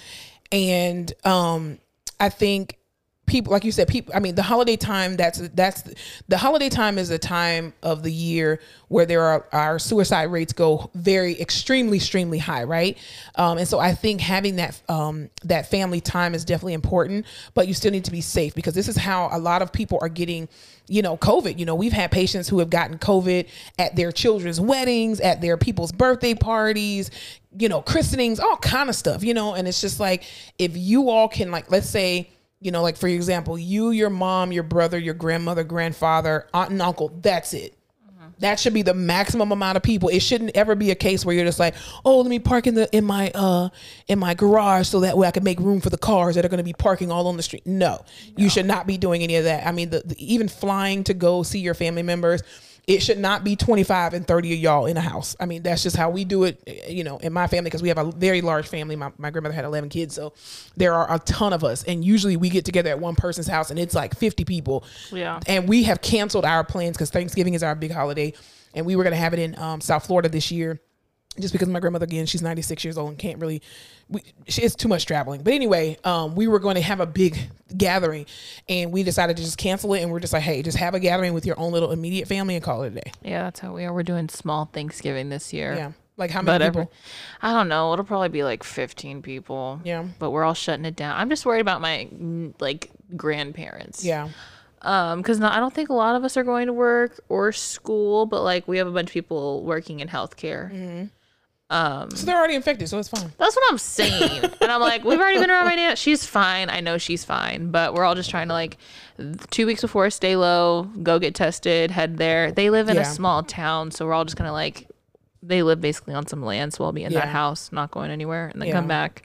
And um I think people like you said people I mean the holiday time that's that's the holiday time is a time of the year where there are our suicide rates go very extremely extremely high, right? Um and so I think having that um that family time is definitely important, but you still need to be safe because this is how a lot of people are getting you know, COVID. You know, we've had patients who have gotten COVID at their children's weddings, at their people's birthday parties, you know, christenings, all kind of stuff, you know, and it's just like if you all can like let's say, you know, like for example, you, your mom, your brother, your grandmother, grandfather, aunt and uncle, that's it. That should be the maximum amount of people. It shouldn't ever be a case where you're just like, oh, let me park in the in my uh in my garage so that way I can make room for the cars that are going to be parking all on the street. No, you should not be doing any of that. I mean, the, the even flying to go see your family members, it should not be 25 and 30 of y'all in a house. I mean, that's just how we do it, you know, in my family because we have a very large family. My, my grandmother had 11 kids, so there are a ton of us. And usually we get together at one person's house and it's like 50 people. Yeah. And we have canceled our plans because Thanksgiving is our big holiday. And we were going to have it in um, South Florida this year just because my grandmother again she's 96 years old and can't really we, she, it's too much traveling but anyway um, we were going to have a big gathering and we decided to just cancel it and we're just like hey just have a gathering with your own little immediate family and call it a day Yeah, that's how we are. We're doing small Thanksgiving this year. yeah like how many But every, people I don't know. It'll probably be like 15 people. Yeah. But we're all shutting it down. I'm just worried about my like grandparents. yeah Um, because I don't think a lot of us are going to work or school, but like we have a bunch of people working in healthcare. Um, so they're already infected so it's fine That's what I'm saying. and I'm like, we've already been around my aunt. She's fine. I know she's fine. But we're all just trying to like two weeks before stay low, go get tested, head there. They live in Yeah. a small town, so we're all just gonna like they live basically on some land, so we'll be in that house, not going anywhere, and then Yeah. come back.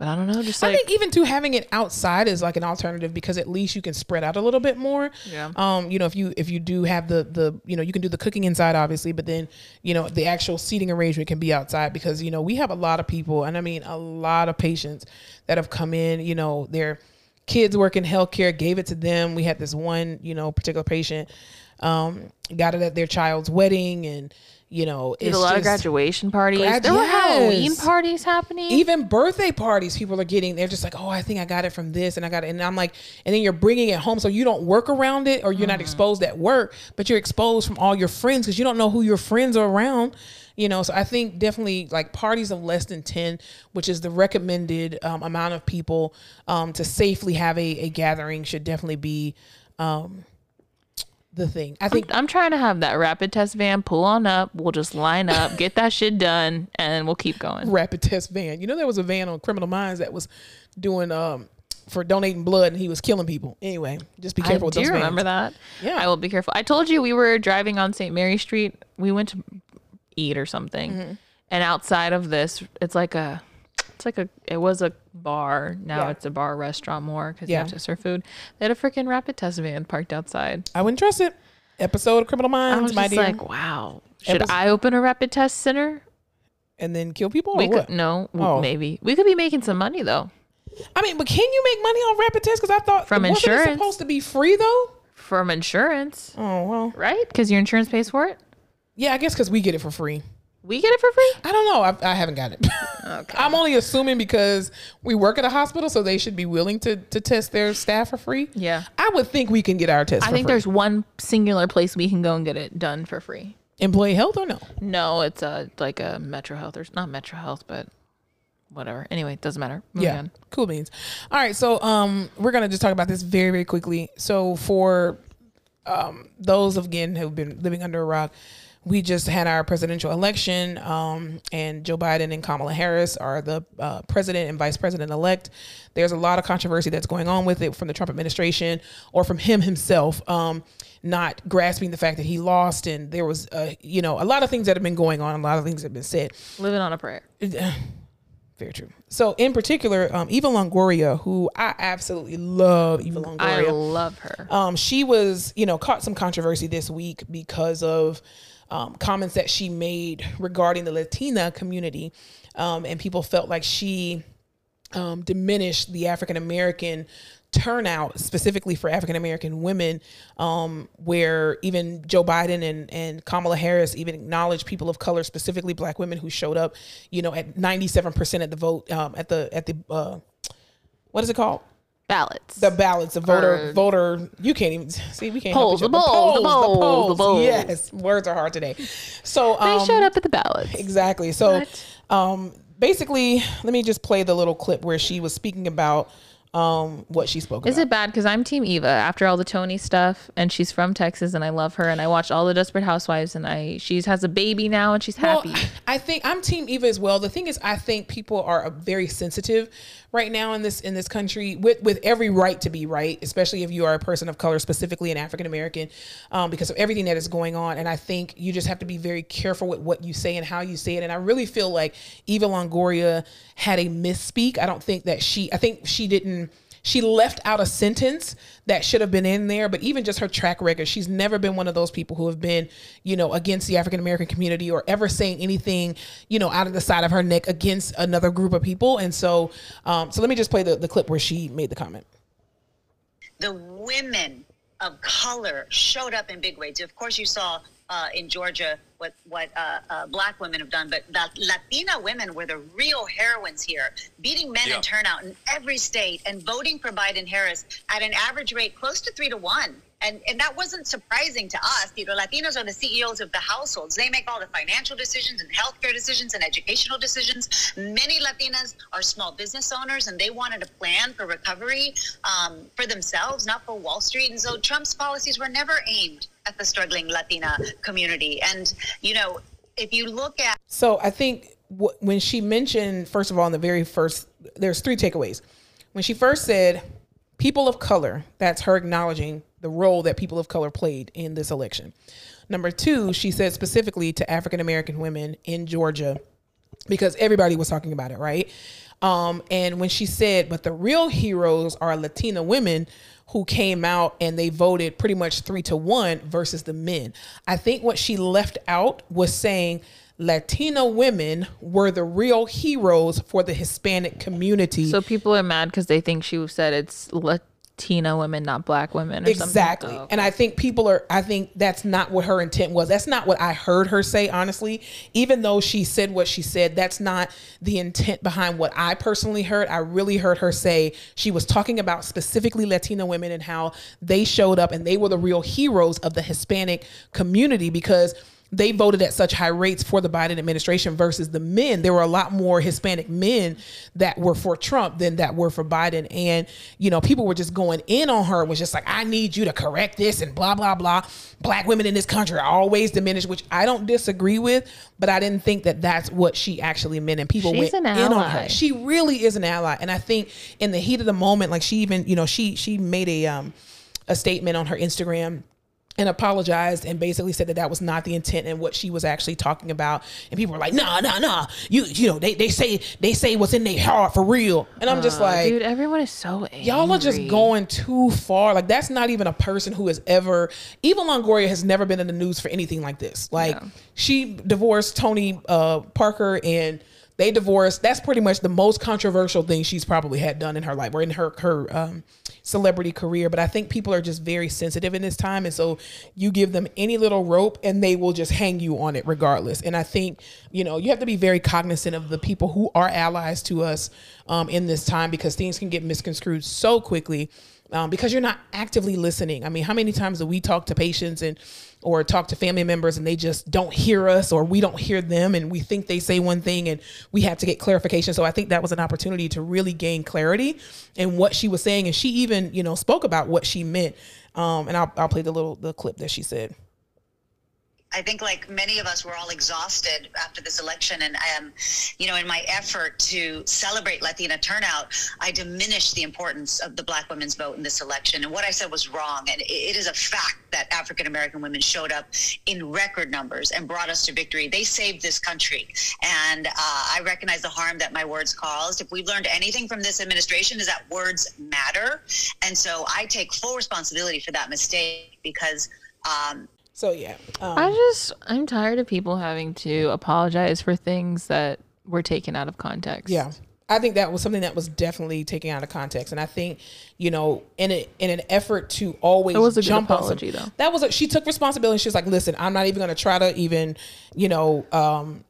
But I don't know, just I think even to having it outside is like an alternative because at least you can spread out a little bit more. Yeah. Um, you know, if you if you do have the the you know you can do the cooking inside obviously, but then you know the actual seating arrangement can be outside because you know we have a lot of people and I mean a lot of patients that have come in. You know, their kids work in healthcare, gave it to them. We had this one you know particular patient um, got it at their child's wedding and. You know, Did it's a lot of graduation parties. Grad- there were Halloween parties happening. even birthday parties people are getting they're just like oh i think i got it from this and i got it and i'm like and then you're bringing it home so you don't work around it or you're not exposed at work but you're exposed from all your friends because you don't know who your friends are around you know so i think definitely like parties of less than 10 which is the recommended um, amount of people um, to safely have a, a gathering should definitely be um, the thing i think I'm trying to have that rapid test van pull on up. We'll just line up, get that shit done, and we'll keep going. rapid test van. You know, there was a van on Criminal Minds that was doing um for donating blood and he was killing people. Anyway, just be I careful with do those remember vans. that. Yeah. I will be careful. I told you we were driving on St. Mary Street. We went to eat or something, Mm-hmm. and outside of this, it's like a, it's like a, it was a bar. Now Yeah. it's a bar restaurant more because Yeah. you have to serve food. They had a freaking rapid test van parked outside. I wouldn't trust it. Episode of Criminal Minds. I was my just dear. like, wow. Should Epis- I open a rapid test center? and then kill people or We what? could no, Oh. maybe we could be making some money though I mean, but can you make money on rapid tests? Because I thought From wasn't it insurance. supposed to be free though. from insurance, Oh well, right? Because your insurance pays for it. yeah, I guess because we get it for free. We get it for free. I don't know. I, I haven't got it. Okay. I'm only assuming because we work at a hospital, so they should be willing to to test their staff for free. Yeah. I would think we can get our test. I think free. there's one singular place we can go and get it done for free. employee health or no. No, it's a like a Metro Health or not Metro Health, but whatever. Anyway, it doesn't matter. Moving Yeah, on. cool beans. All right, so um, we're gonna just talk about this very, very quickly. So for um, those again who've been living under a rock, we just had our presidential election, um, and Joe Biden and Kamala Harris are the uh, president and vice president elect. There's a lot of controversy that's going on with it from the Trump administration or from him himself. Um, not grasping the fact that he lost, and there was, uh, you know, a lot of things that have been going on. A lot of things have been said. Living on a prayer. Very true. So, in particular, um, Eva Longoria, who I absolutely love, Eva Longoria. I love her. Um, she was, you know, caught some controversy this week because of um, comments that she made regarding the Latina community, um, and people felt like she um, diminished the African American turnout specifically for African American women, um, where even Joe Biden and, and Kamala Harris even acknowledged people of color, specifically Black women who showed up, you know, at ninety seven percent at the vote um, at the at the uh, what is it called? Ballots. The ballots, the voter, Or- voter. You can't even see. We can't. Polls, help the each other. polls, the polls, the polls. Yes, words are hard today. So they um, showed up at the ballots. Exactly. So, um, basically, let me just play the little clip where she was speaking about um what she spoke about. Is about. it bad because I'm Team Eva after all the Tony stuff, and she's from Texas, and I love her, and I watched all the Desperate Housewives, and I she has a baby now, and she's happy. Well, I think I'm Team Eva as well. The thing is, I think people are uh, very sensitive right now in this in this country, with with every right to be right, especially if you are a person of color, specifically an African American, um, because of everything that is going on. And I think you just have to be very careful with what you say and how you say it. And I really feel like Eva Longoria had a misspeak. I don't think that she. I think she didn't she left out a sentence that should have been in there but even just her track record she's never been one of those people who have been you know against the african american community or ever saying anything you know out of the side of her neck against another group of people and so um so let me just play the, the clip where she made the comment the women of color showed up in big ways. Of course, you saw uh, in Georgia what what uh, uh, black women have done, but Latina women were the real heroines here, beating men Yeah. in turnout in every state and voting for Biden Harris at an average rate close to three to one. And, and that wasn't surprising to us. You know, Latinos are the CEOs of the households. They make all the financial decisions and healthcare decisions and educational decisions. Many Latinas are small business owners and they wanted a plan for recovery um, for themselves, not for Wall Street. And so Trump's policies were never aimed at the struggling Latina community. And, you know, if you look at So I think wh- when she mentioned, first of all, in the very first, there's three takeaways. When she first said people of color, that's her acknowledging the role that people of color played in this election. Number two, she said specifically to African American women in Georgia, because everybody was talking about it, right? Um, and when she said, but the real heroes are Latina women who came out and they voted pretty much three to one versus the men. I think what she left out was saying Latino women were the real heroes for the Hispanic community. so people are mad because they think she said it's Latina women, not black women. Or exactly Something. Oh, and i think people are i think that's not what her intent was that's not what i heard her say honestly even though she said what she said that's not the intent behind what i personally heard i really heard her say she was talking about specifically Latina women and how they showed up and they were the real heroes of the hispanic community because they voted at such high rates for the Biden administration versus the men. There were a lot more Hispanic men that were for Trump than that were for Biden. And, you know, people were just going in on her, was just like, I need you to correct this and blah, blah, blah. Black women in this country are always diminished, which I don't disagree with, but I didn't think that that's what she actually meant. And people She's went in on her. She really is an ally. And I think in the heat of the moment, like she even, you know, she, she made a, um, a statement on her Instagram and apologized and basically said that that was not the intent and what she was actually talking about. And people were like, nah, nah, nah. You, you know, they, they say, they say what's in their heart for real. And I'm just like, dude, everyone is so angry. y'all are just going too far. Like that's not even a person who has ever, Eva Longoria has never been in the news for anything like this. Like she divorced Tony uh, Parker and they divorced. That's pretty much the most controversial thing she's probably had done in her life or in her her um, celebrity career. But I think people are just very sensitive in this time, and so you give them any little rope and they will just hang you on it regardless. And I think you know you have to be very cognizant of the people who are allies to us um, in this time because things can get misconstrued so quickly um, because you're not actively listening. I mean, how many times do we talk to patients and or talk to family members and they just don't hear us or we don't hear them and we think they say one thing and we have to get clarification. So I think that was an opportunity to really gain clarity in what she was saying and she even you know spoke about what she meant. Um, and I'll, I'll play the little the clip that she said. I think, like many of us, we're all exhausted after this election. And, um, you know, in my effort to celebrate Latina turnout, I diminished the importance of the Black women's vote in this election. And what I said was wrong. And it- is a fact that African American women showed up in record numbers and brought us to victory. They saved this country. And uh, I recognize the harm that my words caused. If we've learned anything from this administration, is that words matter. And so I take full responsibility for that mistake because. Um, So yeah, um, I just I'm tired of people having to apologize for things that were taken out of context. Yeah. I think that was something that was definitely taken out of context, and I think, you know, in a, in an effort to always It was a good jump apology, some- though. That was a, she took responsibility. She was like, "Listen, I'm not even going to try to even, you know, um,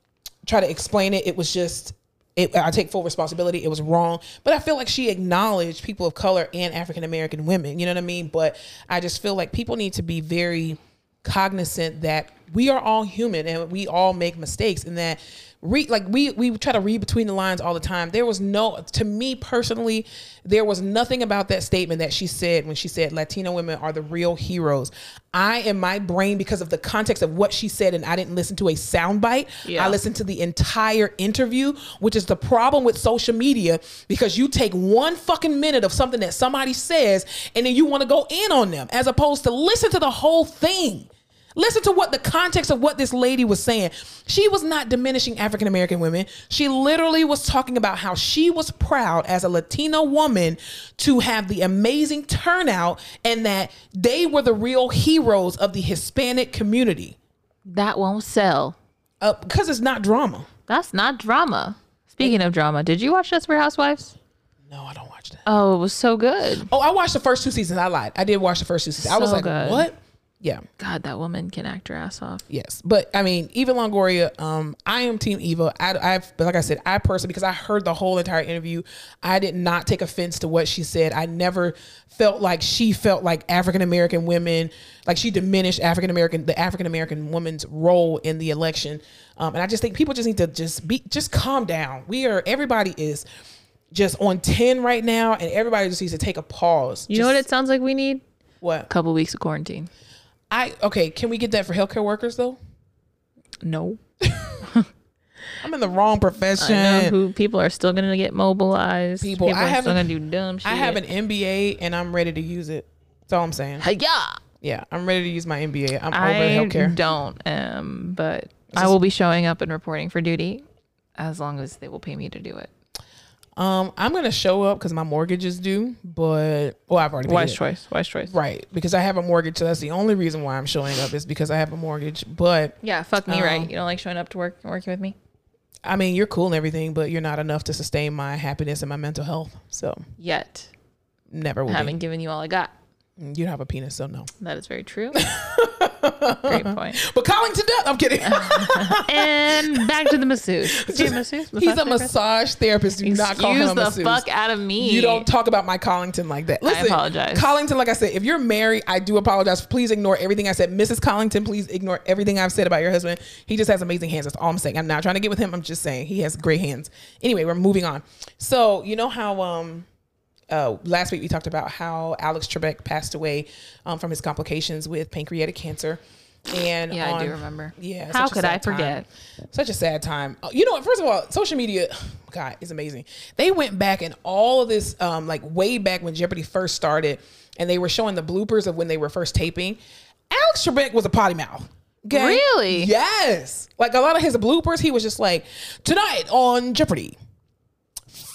try to explain it. It was just, it, I take full responsibility. It was wrong." But I feel like she acknowledged people of color and African American women. You know what I mean? But I just feel like people need to be very cognizant that we are all human and we all make mistakes and that read like we we try to read between the lines all the time. There was no to me personally there was nothing about that statement that she said when she said latino women are the real heroes. I in my brain because of the context of what she said and i didn't listen to a soundbite Yeah. i listened to the entire interview which is the problem with social media because you take one fucking minute of something that somebody says and then you want to go in on them as opposed to listen to the whole thing Listen to what the context of what this lady was saying. She was not diminishing African American women. She literally was talking about how she was proud as a Latino woman to have the amazing turnout and that they were the real heroes of the Hispanic community. That won't sell. Uh, because it's not drama. That's not drama. Speaking of drama, did you watch Desperate Housewives? No, I don't watch that. Oh, it was so good. Oh, I watched the first two seasons. I lied. I did watch the first two seasons. I was like, good. what? Yeah. God, that woman can act her ass off. Yes, but I mean, Eva Longoria. Um, I am Team Eva. I, I've, but like I said, I personally, because I heard the whole entire interview, I did not take offense to what she said. I never felt like she felt like African American women, like she diminished African American, the African American woman's role in the election. Um, and I just think people just need to just be, just calm down. We are, everybody is just on ten right now, and everybody just needs to take a pause. You know what it sounds like we need? What? A couple weeks of quarantine. I okay. Can we get that for healthcare workers though? No. I'm in the wrong profession. I know who people are still gonna get mobilized. People, I are still haven't- gonna do dumb shit. I have an MBA and I'm ready to use it. That's all I'm saying. yeah. Yeah, I'm ready to use my MBA. I'm over I healthcare. don't um but I will be showing up and reporting for duty as long as they will pay me to do it. Um, I'm gonna show up because my mortgage is due, but well, I've already paid Wise it. choice. Wise choice. Right, because I have a mortgage, so that's the only reason why I'm showing up is because I have a mortgage. But Yeah, fuck me Um, right. You don't like showing up to work and working with me? I mean, you're cool and everything, but you're not enough to sustain my happiness and my mental health. So Yet. never will. I haven't given you all I got. You don't have a penis, so no. That is very true. Great point. But calling to death. I'm kidding. And back to the masseuse. Is he a masseuse? He's a therapist? massage therapist. Do not call him Excuse a the masseuse. fuck out of me. You don't talk about my Collington like that. Listen, apologize. Collington, like I said, if you're married, I do apologize. Please ignore everything I said. Mrs. Collington, please ignore everything I've said about your husband. He just has amazing hands. That's all I'm saying. I'm not trying to get with him. I'm just saying he has great hands. Anyway, we're moving on. So you know how um uh, last week we talked about how Alex Trebek passed away um, from his complications with pancreatic cancer. And Yeah, I do remember. Yeah, How could I sad time. forget? Such a sad time. Uh, You know what? First of all, social media, God, is amazing. They went back and all of this, um, like way back when Jeopardy first started, and they were showing the bloopers of when they were first taping. Alex Trebek was a potty mouth. Okay? Really? Yes. Like a lot of his bloopers, he was just like, tonight on Jeopardy.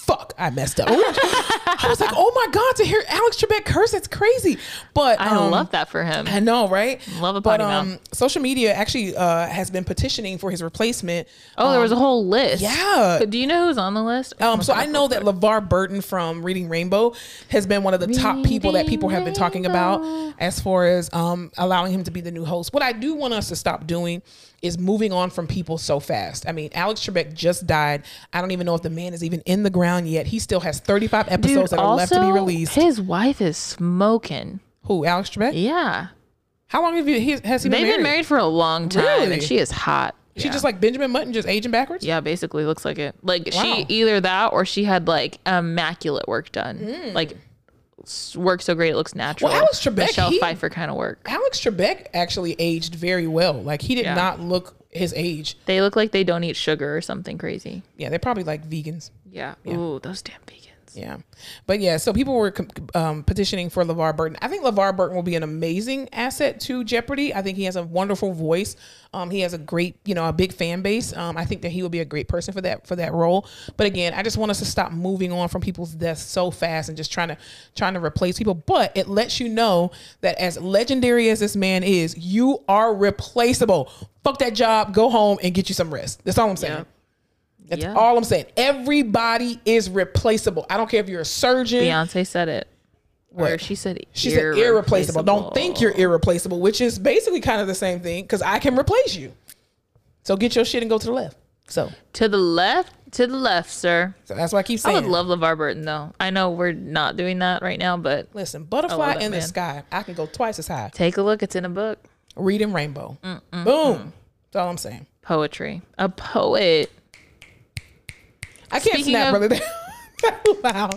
Fuck, I messed up. I was like, oh my God, to hear Alex Trebek curse, that's crazy. But I um, love that for him. I know, right? Love a but, potty um. Social media actually uh, has been petitioning for his replacement. Oh, there was a whole list. yeah. Do you know who's on the list? Um, so I know that LeVar Burton from Reading Rainbow has been one of the top people that people have been talking about as far as um, allowing him to be the new host. What I do want us to stop doing is moving on from people so fast. I mean, Alex Trebek just died. I don't even know if the man is even in the ground yet. He still has 35 episodes that are left to be released. His wife is smoking. Who, Alex Trebek? Yeah. How long have you, he, has he been They've married? been married for a long time Really? and she is hot. She Yeah. just like Benjamin Button, just aging backwards? Yeah, basically looks like it. Like Wow. she either that or she had like immaculate work done. Hmm. Like s- work so great it looks natural. Well, Alex Trebek, Michelle he- Pfeiffer kind of work. Alex Trebek actually aged very well. Like he did Yeah. not look his age. They look like they don't eat sugar or something crazy. Yeah, they're probably like vegans. Yeah. Ooh, those damn vegans. Yeah, but yeah, so people were um, petitioning for LeVar Burton. I think LeVar Burton will be an amazing asset to Jeopardy. I think he has a wonderful voice. Um, he has a great, you know, a big fan base. Um, I think that he will be a great person for that for that role. But again, I just want us to stop moving on from people's deaths so fast and just trying to trying to replace people. But it lets you know that as legendary as this man is, you are replaceable. Fuck that job, go home and get you some rest. That's all I'm saying. Yep. That's Yeah. all I'm saying. Everybody is replaceable. I don't care if you're a surgeon. Beyonce said it. Where she said She said irreplaceable. Don't think you're irreplaceable, which is basically kind of the same thing because I can replace you. So get your shit and go to the left. So, To the left, to the left, sir. so that's why I keep saying. I would love LeVar Burton though. I know we're not doing that right now, but Listen, butterfly in the man. sky. I can go twice as high. take a look. It's in a book. Reading rainbow. Boom. That's all I'm saying. Poetry. A poet. I can't Speaking snap of- really wow.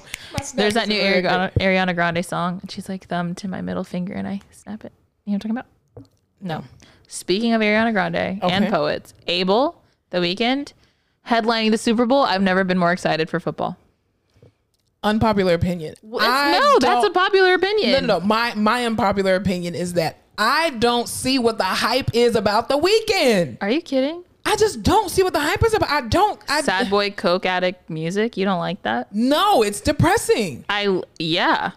There's that new very good. Ariana, Ariana Grande song, and she's like thumb to my middle finger, and I snap it. You know what I'm talking about? No. Speaking of Ariana Grande and poets, Abel, The Weeknd, headlining the Super Bowl. I've never been more excited for football. Unpopular opinion. It's- I no, that's a popular opinion. No, no, no. My my unpopular opinion is that I don't see what the hype is about the Weeknd. Are you kidding? I just don't see what the hype is about. I don't. I Sad boy, coke addict music. You don't like that? no. It's depressing. I yeah,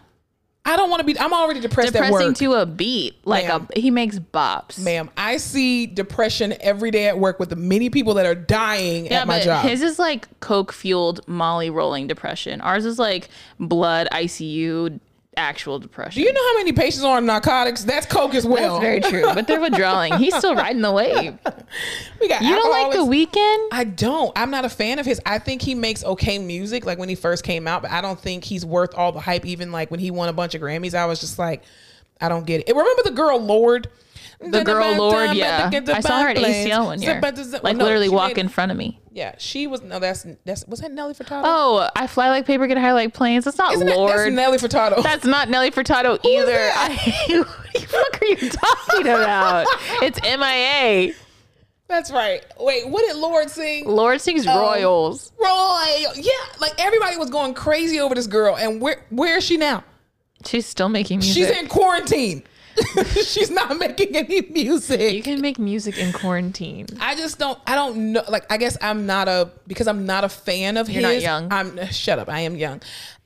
I don't want to be. I'm already depressed at depressing work, to a beat. Like Ma'am. a he makes bops. ma'am. I see depression every day at work with the many people that are dying Yeah, at my but job. his is like coke fueled Molly rolling depression. Ours is like blood ICU actual depression. Do you know how many patients are on narcotics? That's coke as well. That's very true, but they're withdrawing. He's still riding the wave. we got You don't like the Weeknd? I don't. I'm not a fan of his. I think he makes okay music, like when he first came out, but I don't think he's worth all the hype. Even like when he won a bunch of Grammys, I was just like, I don't get it. Remember the girl Lorde? The girl Lorde, yeah. I saw her at ACL one year. Like No, literally walk in front of me. Yeah, she was. No, that's that's was that Nelly Furtado? Oh, I fly like paper, get high like planes. That's not Isn't that- Lorde. that's Nelly Furtado. That's not Nelly Furtado either. I, what the fuck are you talking about? It's MIA. That's right. Wait, what did Lorde sing? Lorde sings Oh. Royals. Roy. Yeah, like everybody was going crazy over this girl, and where where is she now? She's still making music. She's in quarantine. She's not making any music. you can make music in quarantine. I just don't. I don't know. Like, I guess I'm not a because I'm not a fan of You're his. not young. I'm shut up. I am young.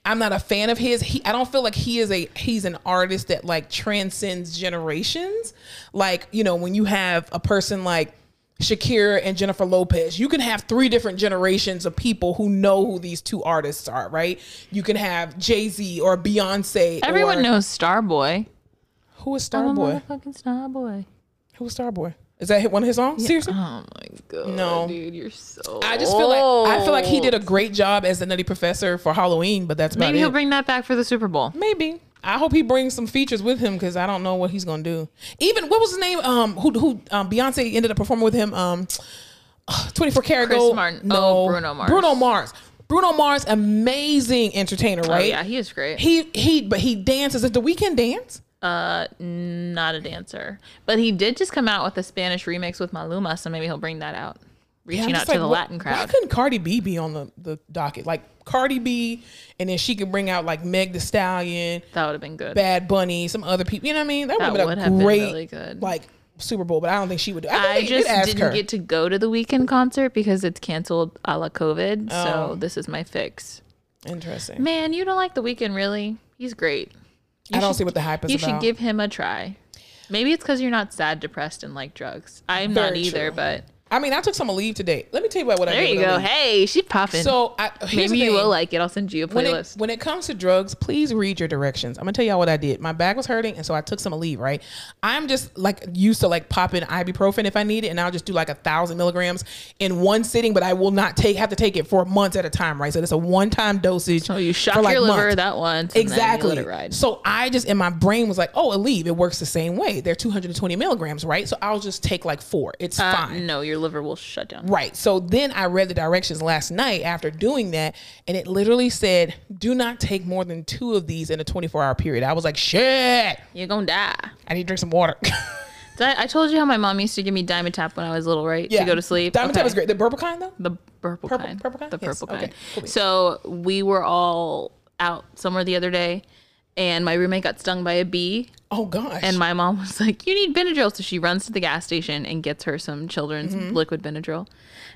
I'm not a fan of his. He. I don't feel like he is a. He's an artist that like transcends generations. Like you know when you have a person like. Shakira and Jennifer Lopez. You can have three different generations of people who know who these two artists are, right? You can have Jay Z or Beyonce. Everyone or, knows Starboy. Who is I'm a Starboy. motherfucking Starboy. Who is Starboy? Is that one of his songs? Seriously? Oh my god. No. dude, you're so. I just feel like I feel like he did a great job as the Nutty Professor for Halloween, but that's about Maybe it. he'll bring that back for the Super Bowl. Maybe I hope he brings some features with him because I don't know what he's gonna do. Even what was his name? Um, who who um Beyonce ended up performing with him? Um, twenty four karat Chris gold. Martin. No, Oh, Bruno Mars. Bruno Mars. Bruno Mars, amazing entertainer, Oh right? yeah, he is great. He he, but he dances. Is the Weeknd dance? Uh, not a dancer, but he did just come out with a Spanish remix with Maluma, so maybe he'll bring that out, Yeah, reaching out just to the what- Latin Why crowd. couldn't Cardi B be on the, the docket? Like Cardi B, and then she could bring out like Meg Thee Stallion, That would have been good. Bad Bunny, some other people. You know what I mean? That, That would have been a great, really good. like Super Bowl. But I don't think she would do. I, I just didn't her. get to go to the Weeknd concert because it's canceled a la COVID. Oh. So this is my fix. Interesting. Man, you don't like the Weeknd, really? He's great. You I don't should- see what the hype is You about. should give him a try. Maybe it's because you're not sad, depressed, and like drugs. I'm not either, true. but I mean, I took some leave today. Let me tell you about what I did. there you go. Leave. Hey, she's popping. So I, Maybe you will like it. I'll send you a when it, playlist. when it comes to drugs, please read your directions. I'm gonna tell y'all what I did. My back was hurting, and so I took some leave. Right, I'm just like used to like popping ibuprofen if I need it, and I'll just do like a thousand milligrams in one sitting. But I will not take have to take it for months at a time. Right, so it's a one time dosage. so you shock like, your liver months. that once. and then you Exactly. let it ride. So I just in my brain was like, oh, leave. it works the same way. They're 220 milligrams, right? So I'll just take like four. It's Uh, fine. no, your liver will shut down. Right. So then I read the directions last night after doing that, and it literally said, do not take more than two of these in a 24 hour period. I was like, shit, You're gonna die. I need to drink some water. I, told you how my mom used to give me Dimetapp when I was little, right? yeah. To go to sleep. Diamond Okay. was great. The purple kind though? The purple, Purple- kind. purple kind? The Yes, purple okay, kind. cool. So we were all out somewhere the other day, and my roommate got stung by a bee, Oh gosh. and my mom was like, "You need Benadryl," so she runs to the gas station and gets her some children's Mm-hmm. liquid Benadryl.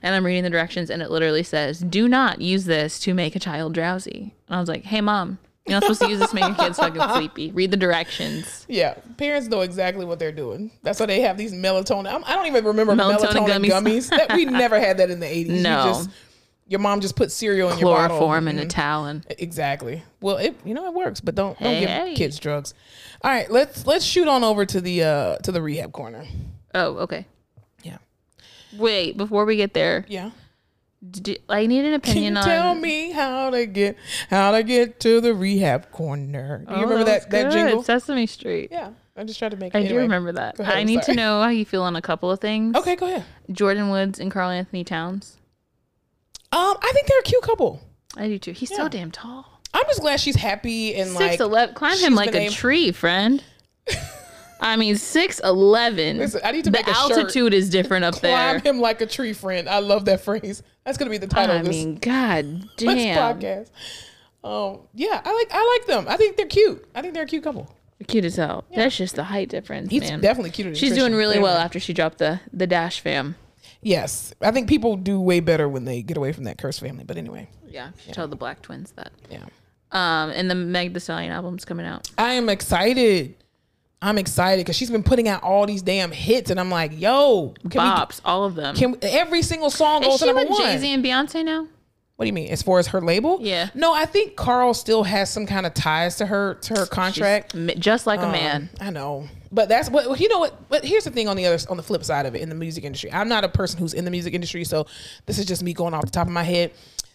And I'm reading the directions, and it literally says, "Do not use this to make a child drowsy." And I was like, "Hey, mom." You're not supposed to use this to make your kids fucking sleepy. Read the directions. yeah, parents know exactly what they're doing. That's why they have these melatonin. I'm, I don't even remember melatonin, Melatonin gummies. gummies. that we never had that in the 80s. No. Your mom just put cereal in your bottle. Chloroform in a Mhm. Talon. Exactly. Well, it you know it works, but don't don't give hey. kids drugs. All right, let's let's shoot on over to the uh to the rehab corner. Oh, okay. Yeah. Wait, before we get there, Yeah. I need an opinion on. tell me how to get how to get to the rehab corner? Do you Oh, remember was that that jingle? Sesame Street. Yeah. I just tried to make. I anyway. do remember that. Ahead, I I'm need sorry. to know how you feel on a couple of things. Okay, go ahead. Jordyn Woods and Karl-Anthony Towns. Um, I think they're a cute couple. I do too. He's Yeah. so damn tall. I'm just glad she's happy and like Six eleven. Climb she's him like been a able- tree, friend. I mean, six eleven. Listen, I need to the make a shirt. altitude is different up there. climb him like a tree friend. I love that phrase. That's gonna be the title I of this, mean, god this damn, podcast. Um, yeah, I like I like them. I think they're cute. I think they're a cute couple. cute as hell. That's just the height difference, He's man. definitely cuter. Than She's doing really well after she dropped the the Dash fam. Yes, I think people do way better when they get away from that cursed family. But anyway, Yeah, she told the Black Twins that. yeah, Um, and the Meg Thee Stallion album's coming out. I am excited. I'm excited because she's been putting out all these damn hits, and I'm like, yo, can Bops, all of them. we? Can every single song goes to she number with one? Jay Z and Beyonce now? What do you mean? As far as her label? Yeah. No, I think Carl still has some kind of ties to her to her contract. M- Just like a Um, man. I know, but that's what you know. What? But here's the thing on the other on the flip side of it in the music industry. I'm not a person who's in the music industry, so this is just me going off the top of my head.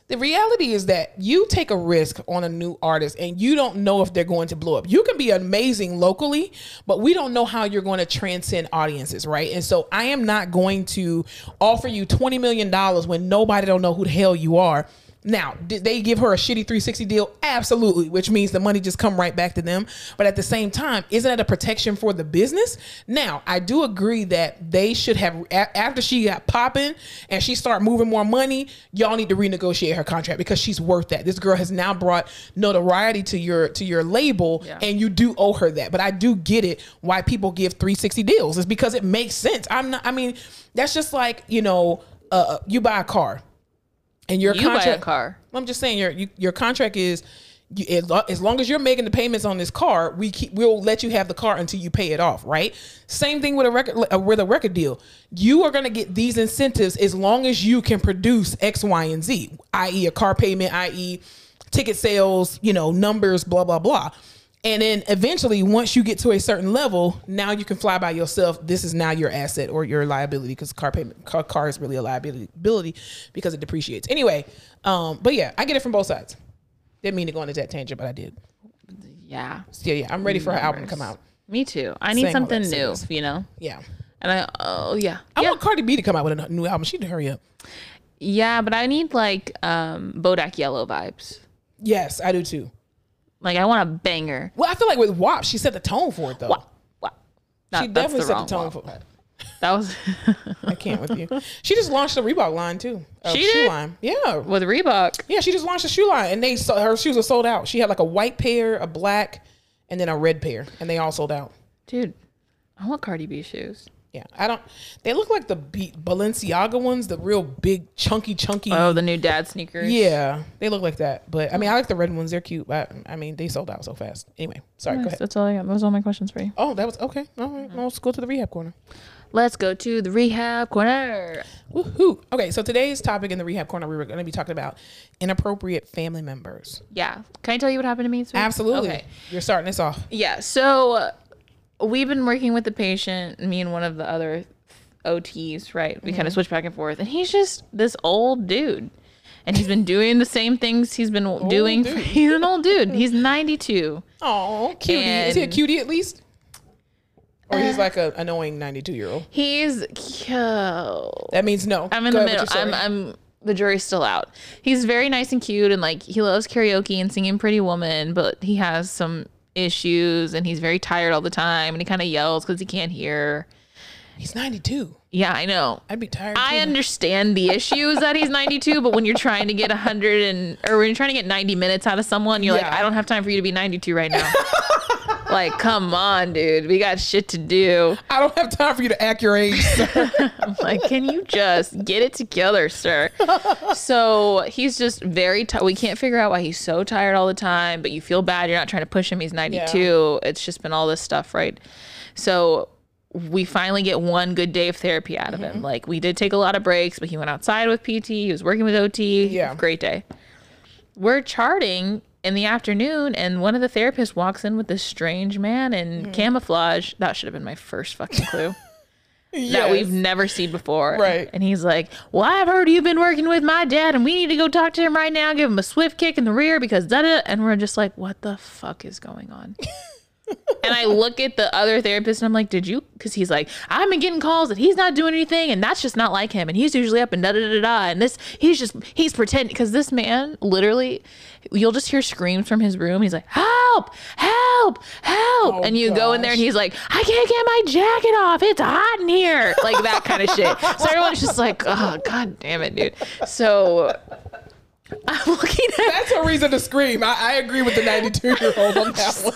The reality is that you take a risk on a new artist and you don't know if they're going to blow up. You can be amazing locally, but we don't know how you're going to transcend audiences, right? And so I am not going to offer you $20 million when nobody don't know who the hell you are. Now, did they give her a shitty 360 deal? Absolutely, which means the money just come right back to them. But at the same time, isn't that a protection for the business? Now, I do agree that they should have after she got popping and she start moving more money, y'all need to renegotiate her contract because she's worth that. This girl has now brought notoriety to your to your label Yeah. and you do owe her that. But I do get it why people give 360 deals. It's because it makes sense. I'm not I mean, that's just like, you know, uh, you buy a car and your You contract car. I'm just saying your you, your contract is you, as long as you're making the payments on this car, we keep we'll let you have the car until you pay it off, right? Same thing with a record uh, with a record deal. You are going to get these incentives as long as you can produce X, Y, and Z, i.e. a car payment, i.e. ticket sales, you know, numbers, blah blah blah. And then eventually, once you get to a certain level, now you can fly by yourself. This is now your asset or your liability because car payment car, car is really a liability because it depreciates. Anyway, um, but yeah, I get it from both sides. Didn't mean to go into that tangent, but I did. Yeah. So yeah, I'm ready for her album to come out. Me too. I need all something new, you know? Yeah, And I, oh, yeah. I yeah. want Cardi B to come out with a new album. She need to hurry up. yeah, but I need like um Bodak Yellow vibes. Yes, I do too. Like, I want a banger. Well, I feel like with WAP, she set the tone for it though. Wow. Wow. That- She definitely set the tone one. for it. That was I can't with you. She just launched a Reebok line too. A She shoe did? line. Yeah. with Reebok. Yeah, she just launched a shoe line, and they so- her shoes were sold out. She had like a white pair, a black, and then a red pair, and they all sold out. Dude, I want Cardi B shoes. Yeah, I don't. They look like the B- Balenciaga ones, the real big, chunky, chunky. Oh, the new dad sneakers. yeah, they look like that. But I mean, I like the red ones. They're cute. But I mean, they sold out so fast. Anyway, sorry. Go Nice. ahead. That's all I got. Those are all my questions for you. Oh, that was okay. All right, well, let's go to the rehab corner. Let's go to the rehab corner. Woohoo! Okay, so today's topic in the rehab corner, we were going to be talking about inappropriate family members. Yeah. Can I tell you what happened to me? this? Absolutely. Okay. You're starting this off. Yeah. So uh, we've been working with the patient, me and one of the other OTs, right? We Mm-hmm. kind of switch back and forth. And he's just this old dude. And he's been doing the same things he's been doing. For, he's an old dude. He's 92. Oh, cutie. Is he a cutie at least? Or he's like a annoying 92 year old. He's cute. That means no. I'm in Go the middle. I'm. I'm the jury's still out. He's very nice and cute, and like he loves karaoke and singing Pretty Woman, but he has some issues, and he's very tired all the time, and he kind of yells because he can't hear. He's 92. Yeah, I know. I'd be tired. I too. understand the issues that he's 92, but when you're trying to get 100 and or when you're trying to get 90 minutes out of someone, you're like, I don't have time for you to be 92 right now. like, come on, dude. We got shit to do. I don't have time for you to act your age. sir. I'm like, can you just get it together, sir? So he's just very tired. We can't figure out why he's so tired all the time, but you feel bad. You're not trying to push him. He's 92. It's just been all this stuff, right? So we finally get one good day of therapy out of Mm-hmm. him. Like we did take a lot of breaks, but he went outside with PT. He was working with OT. Yeah. Great day. We're charting in the afternoon, and one of the therapists walks in with this strange man in Mm-hmm. camouflage. That should have been my first fucking clue that we've never seen before. Right. And he's like, Well, I've heard you've been working with my dad and we need to go talk to him right now, give him a swift kick in the rear because da da. And we're just like, What the fuck is going on? and I look at the other therapist and I'm like, Did you? Because he's like, I've been getting calls that he's not doing anything and that's just not like him. And he's usually up and da da da da. And this, he's just, he's pretending. Because this man literally, you'll just hear screams from his room. He's like, Help, help, help. Oh, and you go in there and he's like, I can't get my jacket off. It's hot in here. Like that kind of shit. So everyone's just like, oh, god damn it, dude. So I'm looking at That's a reason to scream. I, I agree with the 92 year old on that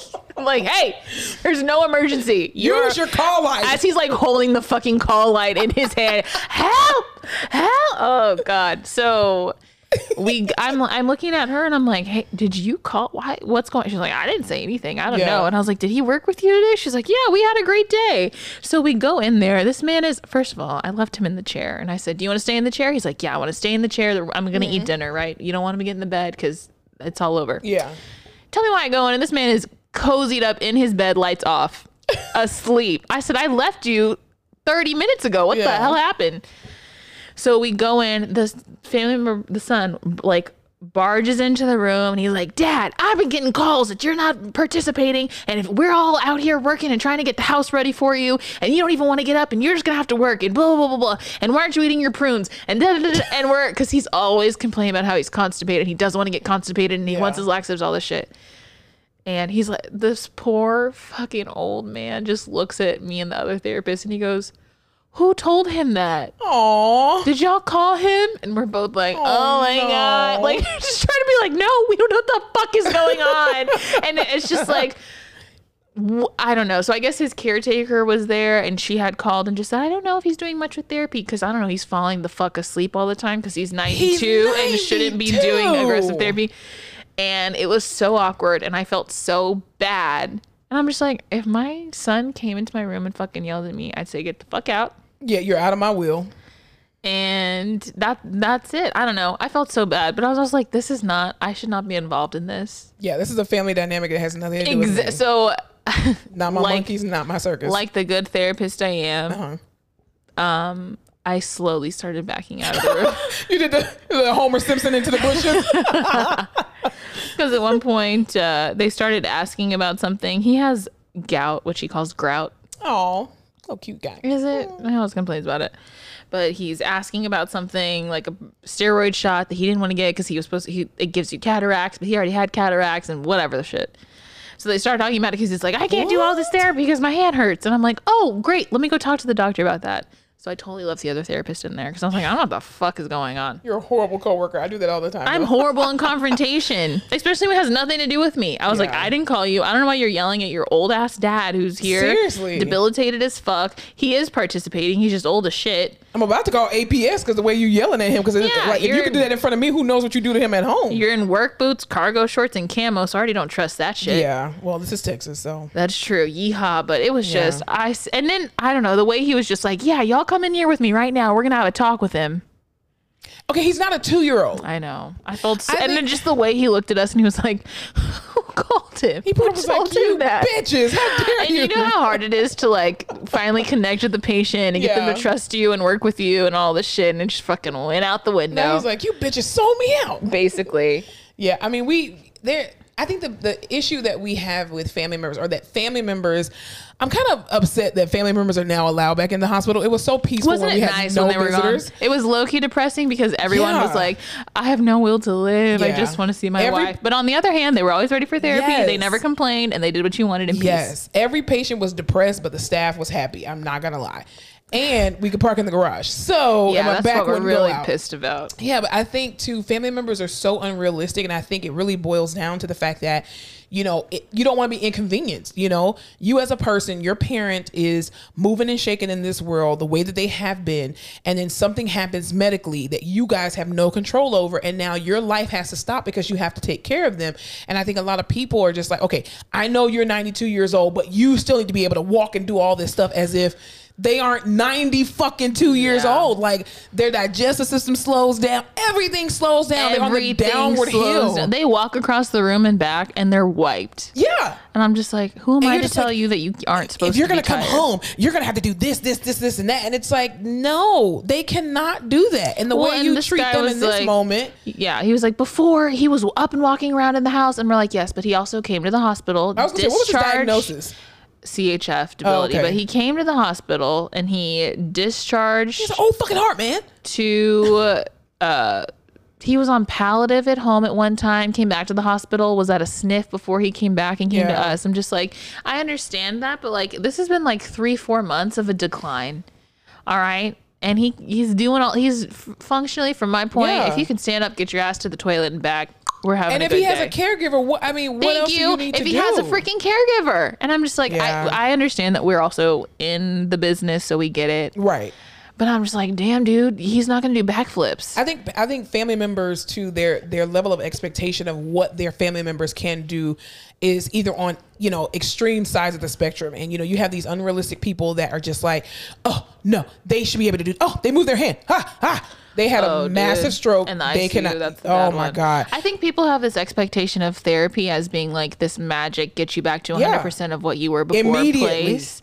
one. I'm like, hey, there's no emergency. You're Use your call light. as he's like holding the fucking call light in his hand. Help! Help! Oh god. So we I'm I'm looking at her and I'm like, "Hey, did you call why what's going?" She's like, "I didn't say anything. I don't Yeah. know." And I was like, "Did he work with you today?" She's like, "Yeah, we had a great day." So we go in there. This man is first of all, I left him in the chair and I said, "Do you want to stay in the chair?" He's like, "Yeah, I want to stay in the chair. I'm going to eat mm-hmm. dinner, right? You don't want him to get in the bed cuz it's all over." yeah. Tell me why I go in and this man is cozied up in his bed, lights off, asleep. I said, I left you 30 minutes ago. What the hell happened? So we go in, the family member, the son, like barges into the room and he's like, Dad, I've been getting calls that you're not participating. And if we're all out here working and trying to get the house ready for you, and you don't even want to get up and you're just gonna have to work and blah blah blah blah. And why aren't you eating your prunes? And da, da, da, da. and we're because he's always complaining about how he's constipated. He doesn't want to get constipated and he Yeah. wants his laxatives, all this shit. And he's like, this poor fucking old man just looks at me and the other therapist and he goes, Who told him that? Aw. Did y'all call him? And we're both like, Oh, oh my no. God. Like, just trying to be like, No, we don't know what the fuck is going on. and it's just like, I don't know. So I guess his caretaker was there and she had called and just said, I don't know if he's doing much with therapy because I don't know. He's falling the fuck asleep all the time because he's 92 and shouldn't be doing aggressive therapy. And it was so awkward and I felt so bad. And I'm just like, if my son came into my room and fucking yelled at me, I'd say, get the fuck out. Yeah, you're out of my will. And that that's it. I don't know. I felt so bad, but I was also like, this is not. I should not be involved in this. Yeah, this is a family dynamic that has nothing to do with me. So, Not my like- monkeys, not my circus. like the good therapist I am, Uh-huh. um, I slowly started backing out of the room you did the, the Homer Simpson into the bushes. because at one point uh, they started asking about something. He has gout, which he calls grout. Oh, so cute guy. Is it? He always complains about it. But he's asking about something like a steroid shot that he didn't want to get because he was supposed to. He, it gives you cataracts, but he already had cataracts and whatever the shit. So they start talking about it because he's like, I can't do all this therapy because my hand hurts. And I'm like, oh, great. Let me go talk to the doctor about that. So I totally left the other therapist in there because I was like, I don't know what the fuck is going on. You're a horrible coworker. I do that all the time. I'm though. horrible in confrontation, especially when it has nothing to do with me. I was like, I didn't call you. I don't know why you're yelling at your old ass dad who's here, Seriously. debilitated as fuck. He is participating. He's just old as shit. I'm about to call APS because the way you're yelling at him. Because Yeah, like, if you can do that in front of me, who knows what you do to him at home? You're in work boots, cargo shorts, and camo, so I already don't trust that shit. yeah. Well, this is Texas, so That's true. Yeehaw. But it was Yeah. just, I, and then, I don't know, the way he was just like, yeah, y'all come in here with me right now. We're going to have a talk with him. okay. He's not a two year old. I know. I felt, I and then just the way he looked at us and he was like, called him? He probably was like, "You bitches! How dare And you?" you know how hard it is to like finally connect with the patient and get them to trust you and work with you and all this shit, and it just fucking went out the window. now he's like, "You bitches sold me out." basically. Yeah, I mean, we there. I think the the issue that we have with family members, or that family members, I'm kind of upset that family members are now allowed back in the hospital. It was so peaceful Wasn't when we it had nice no when they were visitors. gone? It was low key depressing because everyone Yeah. was like, "I have no will to live. I just want to see my Every- wife." But on the other hand, they were always ready for therapy. They never complained, and they did what you wanted in peace. Yes, every patient was depressed, but the staff was happy. I'm not gonna lie, and we could park in the garage. So Yeah, that's back what we're really pissed about. Yeah, but I think too, family members are so unrealistic, and I think it really boils down to the fact that you know it, you don't want to be inconvenienced. You know, you as a person, your parent is moving and shaking in this world the way that they have been, and then something happens medically that you guys have no control over, and now your life has to stop because you have to take care of them. And I think a lot of people are just like, okay, I know you're 92 years old, but you still need to be able to walk and do all this stuff as if they aren't 90 fucking two years Yeah. old. Like their digestive system slows down. Everything slows down. They're on the downward hill. down. They walk across the room and back, and they're wiped. yeah. And I'm just like, who am And I to tell like, you that you aren't supposed to If you're to gonna come tired? home, you're gonna have to do this, this, this, this, and that. And it's like, no, they cannot do that. And the Well, way and you this treat them in this like- moment, Yeah, he was like before he was up and walking around in the house, and we're like, yes, but he also came to the hospital. I was gonna say, what was his diagnosis? CHF debility, okay. but he came to the hospital and he discharged It's an old fucking heart, man. to uh he was on palliative at home at one time came back to the hospital was at a sniff before he came back and came to us i'm just like i understand that but like this has been like three four months of a decline all right and he he's doing all he's functionally from my point Yeah. if you can stand up get your ass to the toilet and back we're having And if he has day. a caregiver, what I mean, what Thank else you. do you need if to he has a freaking caregiver, and I'm just like, Yeah. I, I understand that we're also in the business, so we get it. right. But I'm just like, damn, dude, he's not gonna do backflips. I think I think family members to their their level of expectation of what their family members can do is either on you know extreme sides of the spectrum and you know you have these unrealistic people that are just like oh no they should be able to do oh they move their hand ha ha they had Oh, a dude. massive stroke And the they ICU, cannot that's the oh my one. god I think people have this expectation of therapy as being like this magic gets you back to 100% Yeah. of what you were before Immediately. place.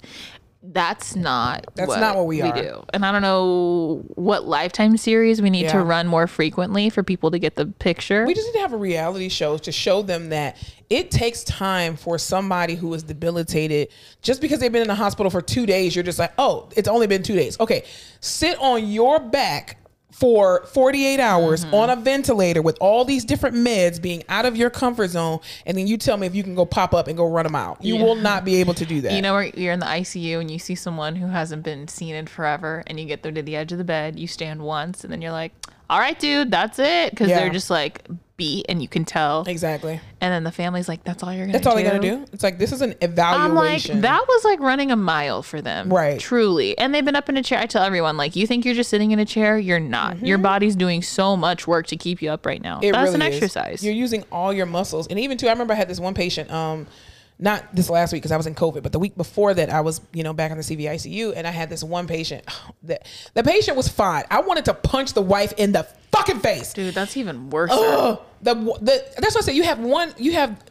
That's not That's not what we are. do. And I don't know what lifetime series we need to run more frequently for people to get the picture. We just need to have a reality show to show them that it takes time for somebody who is debilitated. Just because they've been in the hospital for two days, you're just like, oh, it's only been two days. Okay, sit on your back for 48 hours Mm-hmm. on a ventilator with all these different meds being out of your comfort zone, and then you tell me if you can go pop up and go run them out. You Yeah. will not be able to do that. You know, where you're in the ICU and you see someone who hasn't been seen in forever, and you get them to the edge of the bed. You stand once, and then you're like, "All right, dude, that's it," because Yeah. they're just like beat, and you can tell. exactly. And then the family's like, "That's all you're gonna That's do." all they gotta do. It's like this is an evaluation. I'm like, that was like running a mile for them, Right. Truly, and they've been up in a chair. I tell everyone, like, you think you're just sitting in a chair? You're not. Your body's doing so much work to keep you up right now. Mm-hmm. It That's really an is. exercise. You're using all your muscles, and even too. I remember I had this one patient. Um, not this last week because I was in COVID, but the week before that, I was you know back in the CVICU, and I had this one patient. That the patient was fine. I wanted to punch the wife in the fucking face. Dude, that's even worse. Ugh. the, the that's what I said. You have one. You have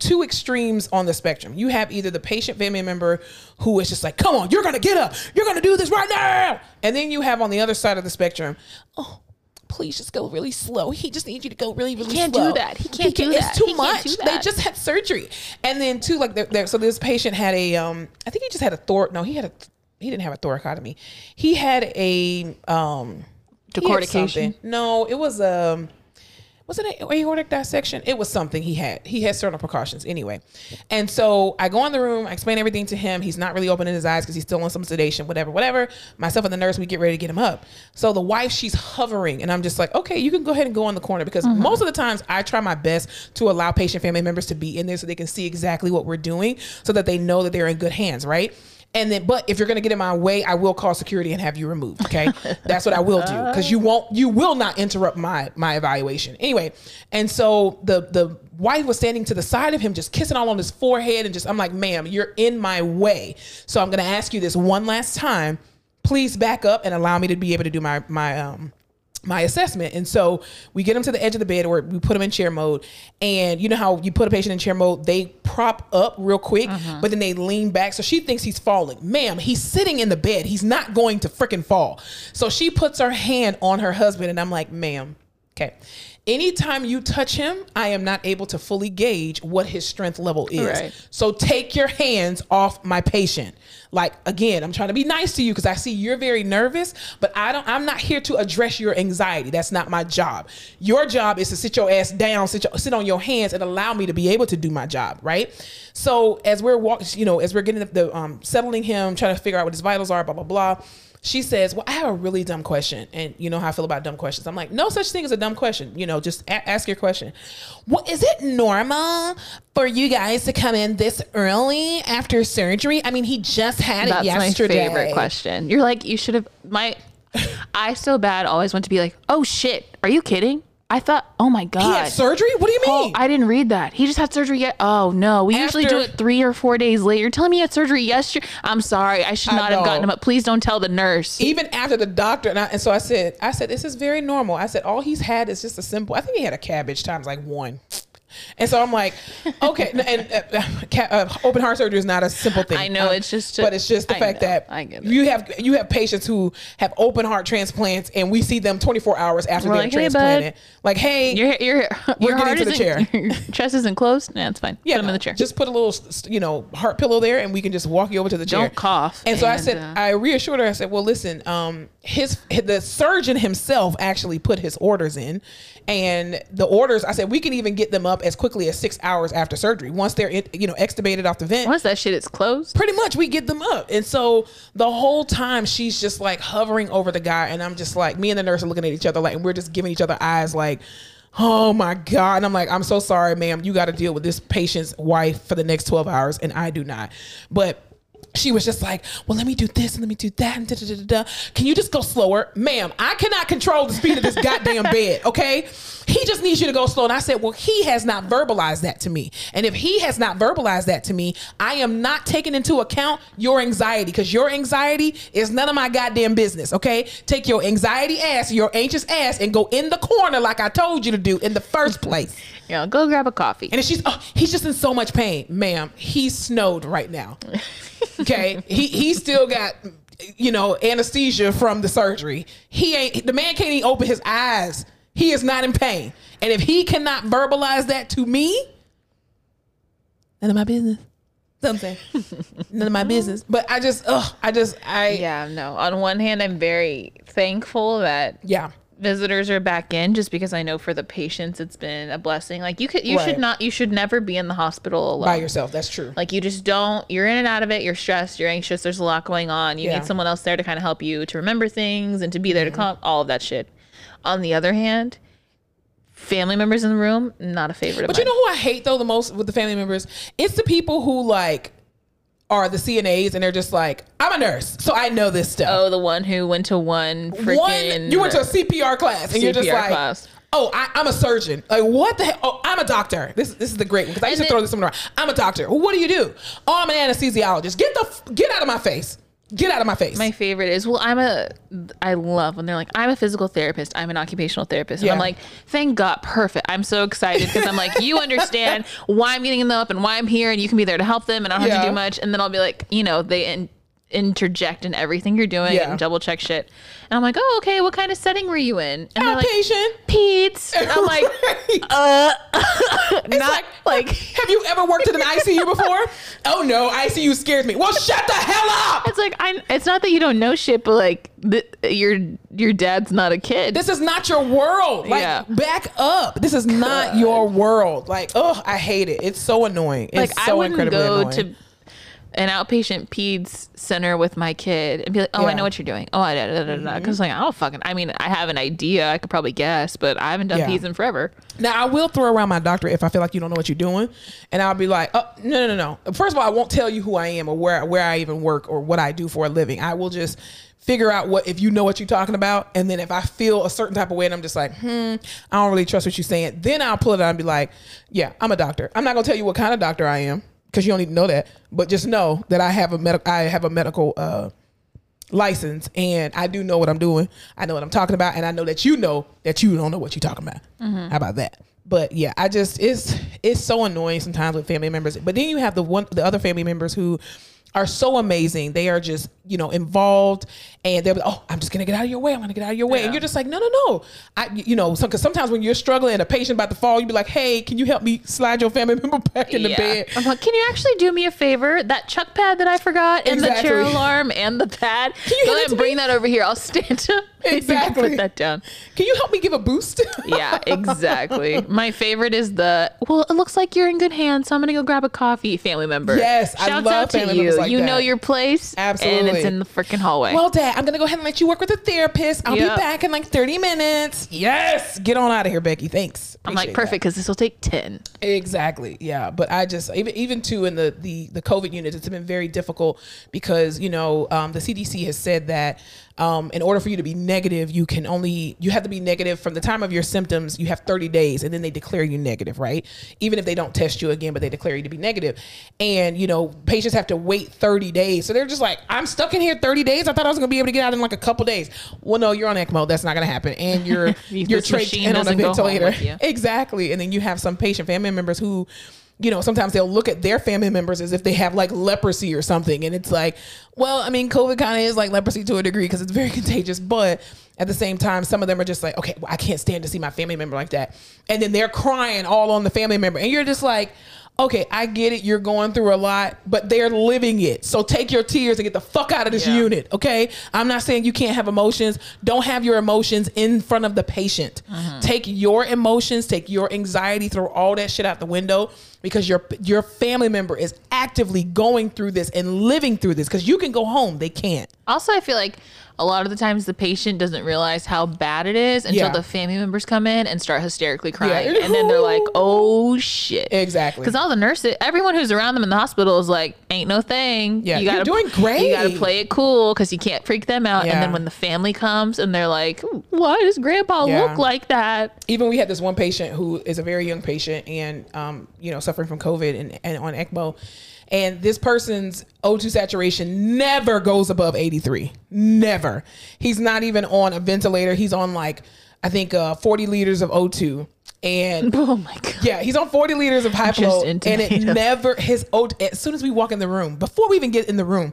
two extremes on the spectrum. You have either the patient family member who is just like, "Come on, you're gonna get up. You're gonna do this right now," and then you have on the other side of the spectrum, "Oh." Please just go really slow. He just needs you to go really, really can't slow. do that. He can't do that. It's too He can't much. They just had surgery, and then too, like, there, there, so this patient had a, um, I think he just had a thor. No, he had a, he didn't have a thoracotomy. He had a, um, he had Decortication? No, it was um was it an aortic dissection? It was something he had. He had certain precautions anyway. And so I go in the room, I explain everything to him. He's not really opening his eyes because he's still on some sedation, whatever, whatever. Myself and the nurse, we get ready to get him up. So the wife, she's hovering, and I'm just like, okay, you can go ahead and go on the corner because mm-hmm. most of the times I try my best to allow patient family members to be in there so they can see exactly what we're doing so that they know that they're in good hands, right? And then, but if you're gonna get in my way, I will call security and have you removed. Okay, that's what I will do because you won't, you will not interrupt my my evaluation anyway. And so the the wife was standing to the side of him, just kissing all on his forehead, and just I'm like, ma'am, you're in my way. So I'm gonna ask you this one last time. Please back up and allow me to be able to do my my um my assessment. And so we get him to the edge of the bed or we put him in chair mode. And you know how you put a patient in chair mode, they prop up real quick, mm-hmm. but then they lean back. So she thinks he's falling. Ma'am, he's sitting in the bed. He's not going to freaking fall. So she puts her hand on her husband and I'm like, ma'am, okay. Anytime you touch him, I am not able to fully gauge what his strength level is. Right. So take your hands off my patient. Like again, I'm trying to be nice to you because I see you're very nervous, but I don't I'm not here to address your anxiety. That's not my job. Your job is to sit your ass down, sit, your, sit on your hands and allow me to be able to do my job, right? So as we're walking, you know, as we're getting the, the um settling him, trying to figure out what his vitals are, blah blah blah she says, Well, I have a really dumb question. And you know how I feel about dumb questions. I'm like, No such thing as a dumb question. You know, just a- ask your question. What is it normal for you guys to come in this early after surgery? I mean, he just had That's it yesterday. That's my favorite question. You're like, you should have. My, I so bad always want to be like, oh shit, are you kidding? I thought, oh my god, He had surgery? What do you Oh, mean? I didn't read that. He just had surgery yet. Oh no, we usually do it three or four days later. You're telling me he had surgery yesterday? I'm sorry, I should I not have gotten him up. Please don't tell the nurse. even after the doctor and, I, and so I said, I said, this is very normal. I said, all he's had is just a simple. I think he had a CABG times like one. And so I'm like, okay, and, and uh, uh, open heart surgery is not a simple thing. I know, Uh, it's just a- but it's just the I fact know, that you have you have patients who have open heart transplants, and we see them 24 hours after We're they're like, "Hey, bud." transplanted. like, hey, your your We're your heart to the chair. Your chest isn't closed. Nah, it's fine. yeah, Put him in the chair. Just put a little, you know, heart pillow there, and we can just walk you over to the chair. Don't cough, And so I said, uh, I reassured her. I said, well, listen, um, his the surgeon himself actually put his orders in, and the orders. I said we can even get them up as quickly as six hours after surgery once they're you know extubated off the vent. once that shit is closed. Pretty much, we get them up, and so the whole time she's just like hovering over the guy, and I'm just like, me and the nurse are looking at each other like, and we're just giving each other eyes like. Oh my God. And I'm like, I'm so sorry, ma'am. You got to deal with this patient's wife for the next 12 hours, and I do not. But she was just like, well, let me do this and let me do that. And da, da, da, da. Can you just go slower? Ma'am, I cannot control the speed of this goddamn bed, okay? He just needs you to go slow. And I said, well, he has not verbalized that to me. And if he has not verbalized that to me, I am not taking into account your anxiety because your anxiety is none of my goddamn business, okay? Take your anxiety ass, your anxious ass, and go in the corner like I told you to do in the first place. Know, go grab a coffee. And if she's, oh, he's just in so much pain, ma'am. He's snowed right now. Okay, he he still got, you know, anesthesia from the surgery. He ain't. The man can't even open his eyes. He is not in pain. And if he cannot verbalize that to me, none of my business. That's what I'm saying. none of my business. But I just, ugh, I just, I, yeah. yeah, no. On one hand, I'm very thankful that visitors are back in just because I know for the patients it's been a blessing. Like you could you Right. should not you should never be in the hospital alone. by yourself. That's true. Like you just don't you're in and out of it, you're stressed, you're anxious, there's a lot going on. You Yeah. need someone else there to kind of help you to remember things and to be Mm-hmm. there to calm all of that shit. On the other hand, family members in the room, not a favorite But you know who I hate though the most with the family members? It's the people who like are the CNAs and they're just like, I'm a nurse, so I know this stuff. Oh, the one who went to one freaking One, you went to a CPR class and you're just like, class. oh, I, I'm a surgeon. Like, what the hell? Oh, I'm a doctor. This this is the great one because I used to And throw this one around. I'm a doctor. Well, what do you do? Oh, I'm an anesthesiologist. Get the get out of my face. Get out of my face. My favorite is well, I'm a. I love when they're like, I'm a physical therapist. I'm an occupational therapist, and I'm like, thank God, perfect. I'm so excited because I'm like, you understand why I'm getting them up and why I'm here, and you can be there to help them, and I don't have to do much. And then I'll be like, you know, they in, interject in everything you're doing Yeah. and double check shit. And I'm like, oh, okay, what kind of setting were you in? And like, Outpatient. Peds. And I'm like, Right. uh, not like. have you ever worked in an ICU before? oh no, ICU scares me. Well, shut the hell up. It's like I. It's not that you don't know shit, but like the, your your dad's not a kid. This is not your world. Like, Yeah. back up. This is not your world. Like, oh, I hate it. It's so annoying. It's like so I wouldn't incredibly go annoying. to an outpatient peds center with my kid and be like, "Oh, I Yeah. Mm-hmm. know what you're doing." Oh, I da da da da. Because like I don't fucking. I mean, I have an idea. I could probably guess, but I haven't done Yeah. peds in forever. Now I will throw around my doctor if I feel like you don't know what you're doing, and I'll be like, "Oh no, no, no, no." First of all, I won't tell you who I am or where where I even work or what I do for a living. I will just figure out what if you know what you're talking about, and then if I feel a certain type of way and I'm just like, "Hmm, I don't really trust what you're saying," then I'll pull it out and be like, "Yeah, I'm a doctor. I'm not gonna tell you what kind of doctor I am because you don't need to know that, but just know that I have a medical I have a medical uh, license and I do know what I'm doing. I know what I'm talking about, and I know that you know that you don't know what you're talking about. How about that? But yeah, I just it's it's so annoying sometimes with family members. But then you have the one the other family members who are so amazing. They are just, you know, involved and they're like, oh, I'm just gonna get out of your way. I'm gonna get out of your way. And you're just like, no, no, no. I, you know, because sometimes when you're struggling and a patient about to fall, you'd be like, hey, can you help me slide your family member back in the Yeah. bed? I'm like, can you actually do me a favor? That chuck pad that I forgot, and the chair alarm, and the pad. you Go hand ahead and bring me? that over here. I'll stand up. Exactly. Put that down. Can you help me give a boost? Yeah, exactly. My favorite is the well. It looks like you're in good hands, so I'm gonna go grab a coffee. Family member. Yes, I Shouts love out to family you. like you know your place, Absolutely, and it's in the freaking hallway. well, Dad, I'm gonna go ahead and let you work with a therapist. I'll Yep. be back in like 30 minutes. Yes, get on out of here, Becky. Thanks. I'm like perfect because this will take ten. Exactly. Yeah. But I just even even too in the the the COVID units, it's been very difficult because you know um, the CDC has said that um, in order for you to be negative, you can only you have to be negative from the time of your symptoms. You have 30 days, and then they declare you negative, right? Even if they don't test you again, but they declare you to be negative. And you know, patients have to wait 30 days, so they're just like, I'm stuck in here 30 days. I thought I was gonna be able to get out in like a couple days. Well, no, you're on ECMO. That's not gonna happen, and you're You- you're machine in on a doesn't go home ventilator. Exactly. And then you have some patient family members who, you know, sometimes they'll look at their family members as if they have like leprosy or something. And it's like, well, I mean, COVID kind of is like leprosy to a degree because it's very contagious. But at the same time, some of them are just like, okay, well, I can't stand to see my family member like that. And then they're crying all on the family member. And you're just like, okay, I get it. You're going through a lot, but they're living it. So take your tears and get the fuck out of this Yeah. unit. Okay. I'm not saying you can't have emotions. Don't have your emotions in front of the patient. Uh-huh. Take your emotions, take your anxiety, throw all that shit out the window because your your family member is actively going through this and living through this because you can go home. They can't. Also, I feel like a lot of the times the patient doesn't realize how bad it is until Yeah. the family members come in and start hysterically crying. Yeah. And then they're like, oh shit. Exactly. Because all the nurses, everyone who's around them in the hospital is like, ain't no thing. Yeah, you you're gotta, doing great. You got to play it cool because you can't freak them out. Yeah. And then when the family comes and they're like, why does grandpa look like that? even we had this one patient who is a very young patient and um, you know suffering from COVID and, and on ECMO, and this person's O2 saturation never goes above 83. Never. He's not even on a ventilator. He's on like I think uh, 40 liters of O2, and Oh my God. yeah, he's on 40 liters of high flow, and it never his O2. As soon as we walk in the room, before we even get in the room.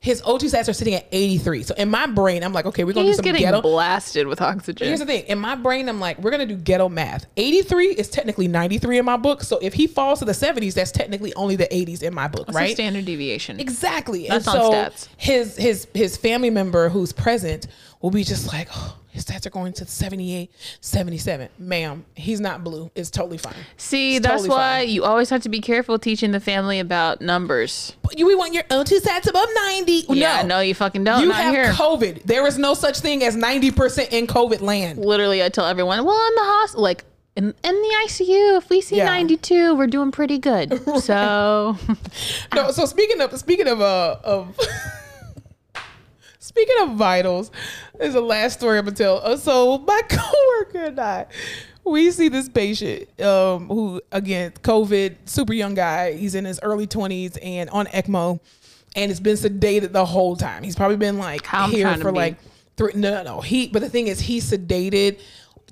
His O2 sats are sitting at 83. So in my brain, I'm like, okay, we're gonna He's do some getting ghetto. blasted with oxygen. Here's the thing. In my brain, I'm like, we're gonna do ghetto math. 83 is technically 93 in my book. So if he falls to the 70s, that's technically only the 80s in my book, What's the right? standard deviation? Exactly. That's and on stats. his his his family member who's present will be just like, oh, his stats are going to 78, 77. Ma'am, he's not blue. It's totally fine. See, It's that's totally why fine. you always have to be careful teaching the family about numbers. But you we want your O2 stats above 90. Yeah, no, no, you fucking don't. You have here. COVID. There is no such thing as 90% in COVID land. Literally, I tell everyone, well, in the hospital, like in, in the ICU, if we see Yeah. 92, we're doing pretty good. So, No, so speaking of speaking of uh of speaking of vitals, there's a last story I'm gonna tell. Uh, so my coworker and I, we see this patient um who again COVID, super young guy. He's in his early 20s and on ECMO, and it's been sedated the whole time. He's probably been like I'm here for like three. No, no, no. He but the thing is, he's sedated,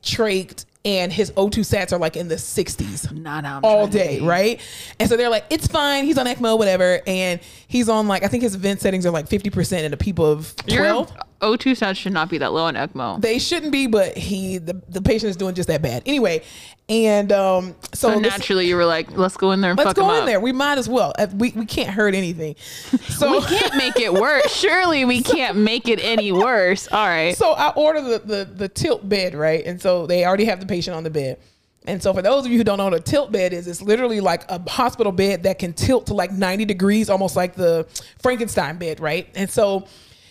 trached. And his O2 sats are like in the 60s not how I'm all day, right? And so they're like, it's fine. He's on ECMO, whatever. And he's on like, I think his vent settings are like 50% and a PEEP of 12. Your O2 stats should not be that low on ECMO. They shouldn't be, but he, the, the patient is doing just that bad. Anyway. And um, so, so this- naturally, you were like, let's go in there and let's go in up. there. We might as well. Uh, We, we can't hurt anything. So, We can't make it worse. Surely we can't make it any worse. All right. so I order the, the the tilt bed, right? And so they already have the patient on the bed. And so for those of you who don't know what a tilt bed is, it's literally like a hospital bed that can tilt to like 90 degrees, almost like the Frankenstein bed, right? And so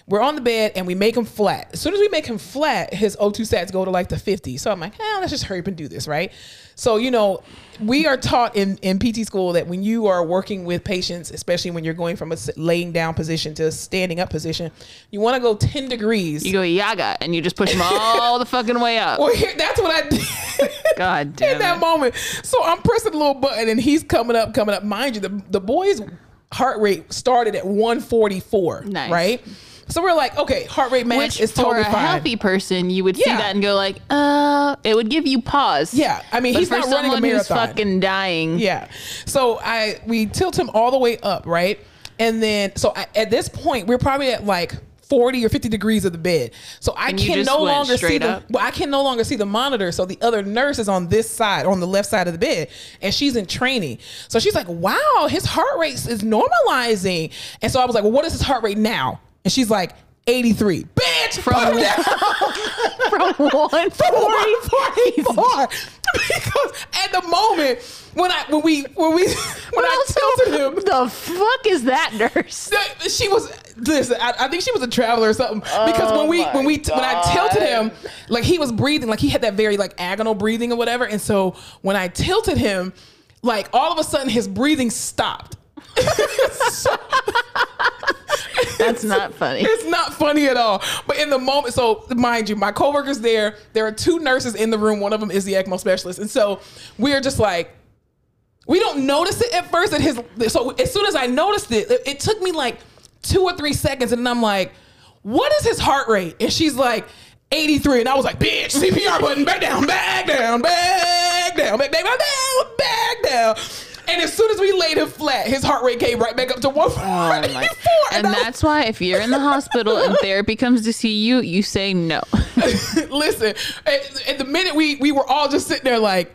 we're on the bed and we make him flat. As soon as we make him flat, his O2 sats go to like the 50. So I'm like, eh, let's just hurry up and do this, right? So, you know, we are taught in, in PT school that when you are working with patients, especially when you're going from a laying down position to a standing up position, you want to go 10 degrees. You go yaga and you just push them all the fucking way up. well, here, that's what I did. God damn. in that it. moment. So I'm pressing the little button and he's coming up, coming up. Mind you, the, the boy's heart rate started at 144. Nice. Right? So we're like, okay, heart rate max Which is totally for a fine. healthy person, you would see Yeah. that and go like, uh, it would give you pause. Yeah, I mean, But he's for not running a someone who's marathon. fucking dying. Yeah. So I we tilt him all the way up, right? And then, so I, at this point, we're probably at like 40 or 50 degrees of the bed. So I And you can just no went longer see straight the, up? well, I can no longer see the monitor. So the other nurse is on this side, on the left side of the bed, and she's in training. So she's like, wow, his heart rate is normalizing. And so I was like, well, what is his heart rate now? And she's like, 83. Bitch, From put him down. From one forty. 44. because at the moment when I when we when we when I tilted him, The fuck is that nurse? she was listen. I, I think she was a traveler or something. Because when oh we when we when I tilted him, like he was breathing, like he had that very like agonal breathing or whatever. And so when I tilted him, like all of a sudden his breathing stopped. So- That's not funny. it's not funny at all. But in the moment, so mind you, my coworker's there. There are two nurses in the room. One of them is the ECMO specialist, and so we're just like, we don't notice it at first. At his, so as soon as I noticed it, it, it took me like two or three seconds, and I'm like, what is his heart rate? And she's like. 83 and I was like, bitch, CPR button, back down, back down, back down, back down, back down, back down. And as soon as we laid him flat, his heart rate came right back up to 144. Oh my. And that's why if you're in the hospital and therapy comes to see you, you say no. Listen, at, at the minute we we were all just sitting there like,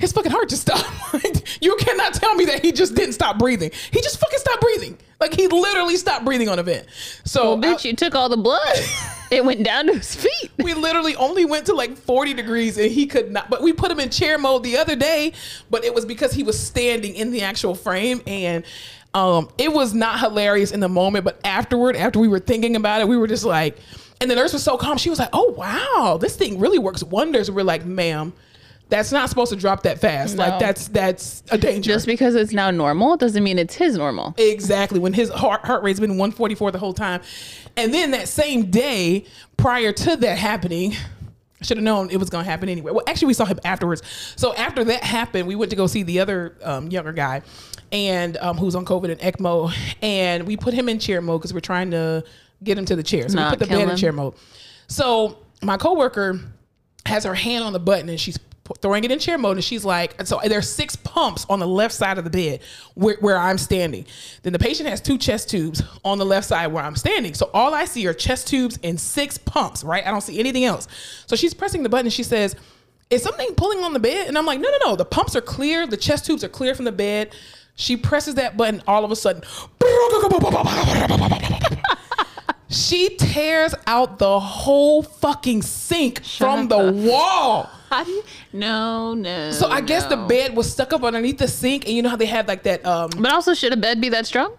his fucking heart just stopped. Like, you cannot tell me that he just didn't stop breathing. He just fucking stopped breathing. Like he literally stopped breathing on a vent. So Well, bitch, you took all the blood. It went down to his feet. we literally only went to like 40 degrees and he could not but we put him in chair mode the other day but it was because he was standing in the actual frame and um it was not hilarious in the moment but afterward after we were thinking about it we were just like and the nurse was so calm she was like oh wow this thing really works wonders we're like ma'am that's not supposed to drop that fast like that's that's a danger Just because it's now normal doesn't mean it's his normal. Exactly. When his heart heart rate's been 144 the whole time. And then that same day, prior to that happening, I should have known it was going to happen anyway. Well, actually, we saw him afterwards. So after that happened, we went to go see the other um, younger guy, and um, who's on COVID and ECMO, and we put him in chair mode because we're trying to get him to the chair. So Not we put the bed in chair mode. So my coworker has her hand on the button and she's throwing it in chair mode and she's like and so there's six pumps on the left side of the bed where, where i'm standing. Then the patient has two chest tubes on the left side where i'm standing. So all i see are chest tubes and six pumps right? I don't see anything else. So she's pressing the button and she says is something pulling on the bed? And i'm like no no no. The pumps are clear. The chest tubes are clear from the bed. She presses that button. All of a sudden she tears out the whole fucking sink from the up. wall. How do you? No, no. So I guess the bed was stuck up underneath the sink, and you know how they have like that. Um, But also, should a bed be that strong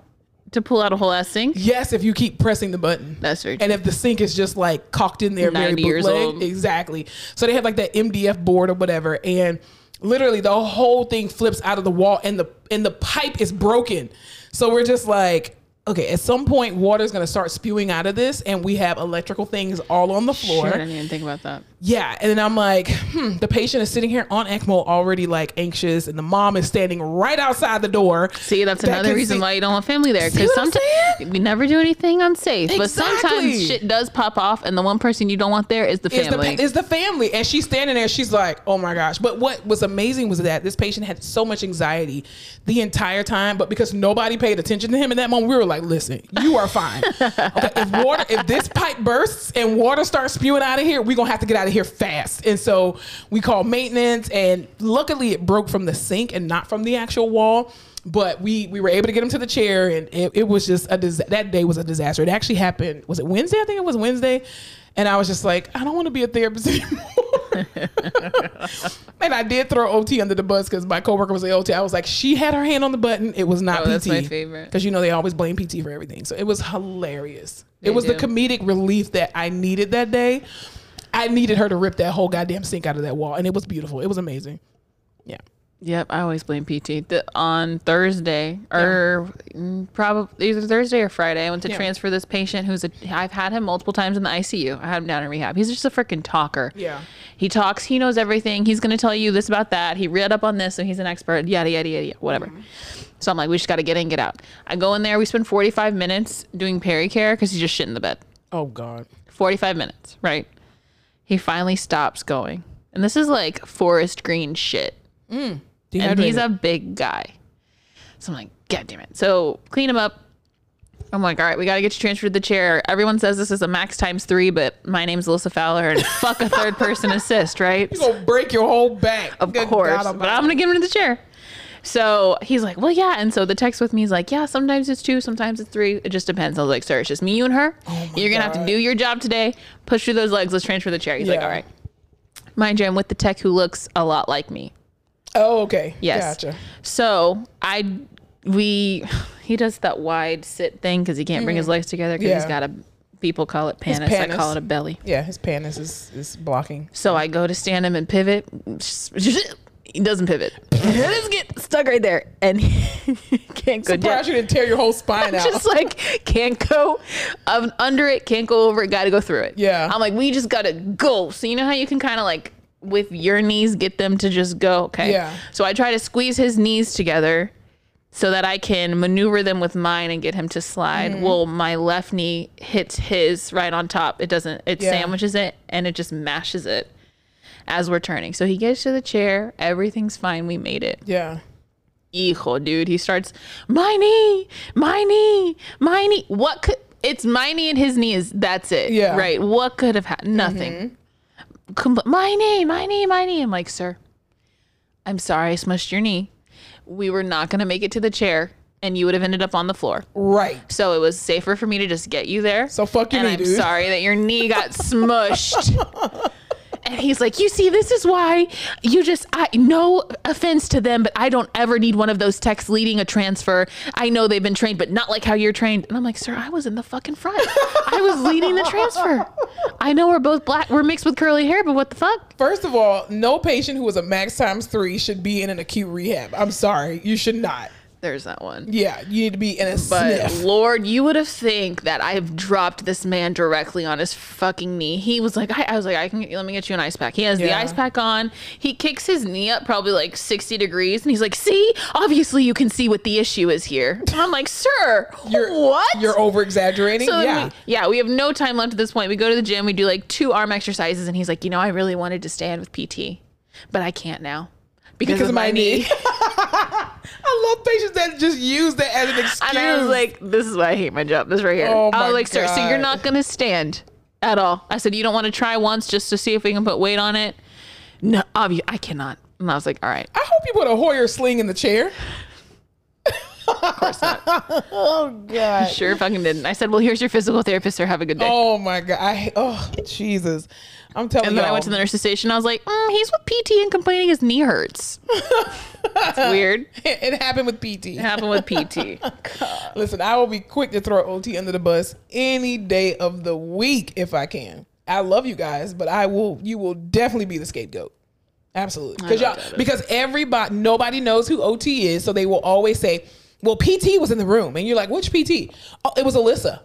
to pull out a whole ass sink? yes, if you keep pressing the button. That's very And if the sink is just like cocked in there, very 90 years bootleg, old. exactly. So they have like that MDF board or whatever, and literally the whole thing flips out of the wall, and the and the pipe is broken. So we're just like. Okay, at some point, water's gonna start spewing out of this, and we have electrical things all on the floor. Shit, I didn't even think about that. Yeah, and then I'm like, hmm, the patient is sitting here on ECMO already like anxious, and the mom is standing right outside the door. See, that's that another reason see- why you don't want family there. Because sometimes we never do anything unsafe, but sometimes shit does pop off, and the one person you don't want there is the Is the, family. is the family, and she's standing there. She's like, "Oh my gosh!" But what was amazing was that this patient had so much anxiety the entire time. But because nobody paid attention to him in that moment, we were like, "Listen, you are fine. okay, if water, if this pipe bursts and water starts spewing out of here, we're gonna have to get out of here fast." And so we called maintenance, and luckily it broke from the sink and not from the actual wall. But we we were able to get him to the chair, and it, it was just a dis- that day was a disaster. It actually happened. Was it Wednesday? I think it was Wednesday. And I was just like, I don't want to be a therapist anymore. And I did throw OT under the bus because my coworker was an OT. I was like, she had her hand on the button. It was not Oh, PT. that's my favorite. Because you know they always blame PT for everything. So it was hilarious. They it was the comedic relief that I needed that day. I needed her to rip that whole goddamn sink out of that wall, and it was beautiful. It was amazing. Yeah. Yep, I always blame PT. The, on Thursday, or probably either Thursday or Friday, I went to Yeah. transfer this patient who's a. I've had him multiple times in the ICU. I had him down in rehab. He's just a freaking talker. Yeah. He talks. He knows everything. He's gonna tell you this about that. He read up on this, and he's an expert. Yada yada yada, yada whatever. Mm-hmm. So I'm like, we just got to get in, get out. I go in there. We spend 45 minutes doing pericare because he's just shit in the bed. Oh God. 45 minutes, right? He finally stops going. And this is like forest green shit. And he's a big guy. So I'm like, God damn it. So clean him up. I'm like, all right, we got to get you transferred to the chair. Everyone says this is a max times three, but my name's Alyssa Fowler and fuck a third person assist, right? You're gonna break your whole back. Of Good course. God but Almighty. I'm going to get him to the chair. So he's like, well, yeah. And so the text with me is like, yeah, sometimes it's two, sometimes it's three. It just depends. I was like, sir, it's just me, you, and her. Oh You're going to have to do your job today. Push through those legs. Let's transfer the chair. He's like, all right. Mind you, I'm with the tech who looks a lot like me. Oh, okay. Yes. Gotcha. So I, we, he does that wide sit thing because he can't bring his legs together because Mm. Yeah. he's got a, people call it His pannus. I call it a belly. Yeah, his pannus is, is blocking. So I go to stand him and pivot. He doesn't pivot. He just get stuck right there, and he can't go down. Surprised you didn't tear your whole spine out. Just like can't go um, under it, can't go over it. Got to go through it. Yeah. I'm like, we just gotta go. So you know how you can kind of like with your knees get them to just go. Okay. Yeah. So I try to squeeze his knees together so that I can maneuver them with mine and get him to slide. Mm-hmm. Well, my left knee hits his right on top. It doesn't. It Yeah. sandwiches it and it just mashes it as we're turning. So he gets to the chair. Everything's fine. We made it. yeah. Hijo, dude. He starts, my knee, my knee, my knee. What could, it's my knee and his knee is, that's it. Yeah. Mm-hmm. Right. What could have happened? Nothing. Compl- my knee, my knee, my knee. I'm like, sir, I'm sorry I smushed your knee. We were not going to make it to the chair and you would have ended up on the floor. Right. So it was safer for me to just get you there. So fuck your and knee, I'm dude. sorry that your knee got smushed. And he's like, "You see, this is why you just I no offense to them, but I don't ever need one of those techs leading a transfer. I know they've been trained, but not like how you're trained." And I'm like, "Sir, I was in the fucking front. I was leading the transfer. I know we're both black, we're mixed with curly hair, but what the fuck?" First of all, no patient who is a max times three should be in an acute rehab. I'm sorry. You should not. There's that one. Yeah, you need to be in a But sniff. Lord, you would have think that I've dropped this man directly on his fucking knee. He was like, I, I was like, I can let me get you an ice pack. He has the Yeah. ice pack on. He kicks his knee up probably like 60 degrees, and he's like, See, obviously you can see what the issue is here. And I'm like, Sir, You're what? You're over exaggerating. so then yeah. we, yeah, we have no time left at this point. We go to the gym, we do like two arm exercises, and he's like, You know, I really wanted to stand with PT, but I can't now because, because of my knee. I love patients that just use that as an excuse. And I was like, this is why I hate my job. This right here. Oh I my was like, sir, so you're not going to stand at all. I said, you don't want to try once just to see if we can put weight on it? No, obvi- I cannot. And I was like, all right. I hope you put a Hoyer sling in the chair. Of course not. Oh God. Sure fucking didn't. I said, well, here's your physical therapist, sir. Have a good day. Oh my God. I oh Jesus. I'm telling and you. then I went to the nurse's station. I was like, mm, he's with PT and complaining his knee hurts. That's weird. It happened with PT. It happened with PT. Listen, I will be quick to throw OT under the bus any day of the week if I can. I love you guys, but I will. You will definitely be the scapegoat. Absolutely, because y'all, it. because everybody, nobody knows who OT is, so they will always say, "Well, PT was in the room," and you're like, "Which PT?" Oh, it was Alyssa.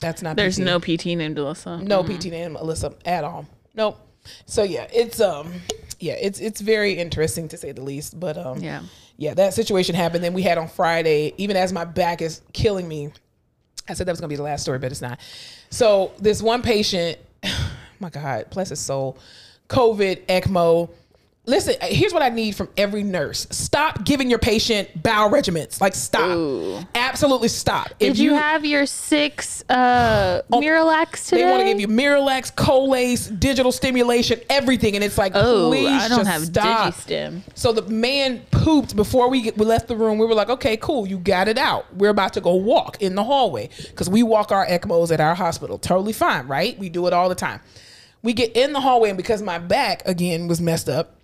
That's not. There's PT. no PT named Alyssa. no PT named Alyssa at all. Nope. So yeah, it's um, yeah, it's it's very interesting to say the least. But um, Yeah. yeah, that situation happened. Then we had on Friday, even as my back is killing me. I said that was gonna be the last story, but it's not. So this one patient, my God, bless his soul, COVID, ECMO. Listen, here's what I need from every nurse: stop giving your patient bowel regiments. Like, stop, Ooh. absolutely stop. Did you, have your six uh, Miralax today? Oh, They want to give you Miralax, Colace, digital stimulation, everything, and it's like, Oh, please I don't just have stop. DigiStim. So the man pooped before we, get, we left the room. We were like, okay, cool, you got it out. We're about to go walk in the hallway because we walk our ECMOs at our hospital. Totally fine, right? We do it all the time. We get in the hallway, and because my back again was messed up,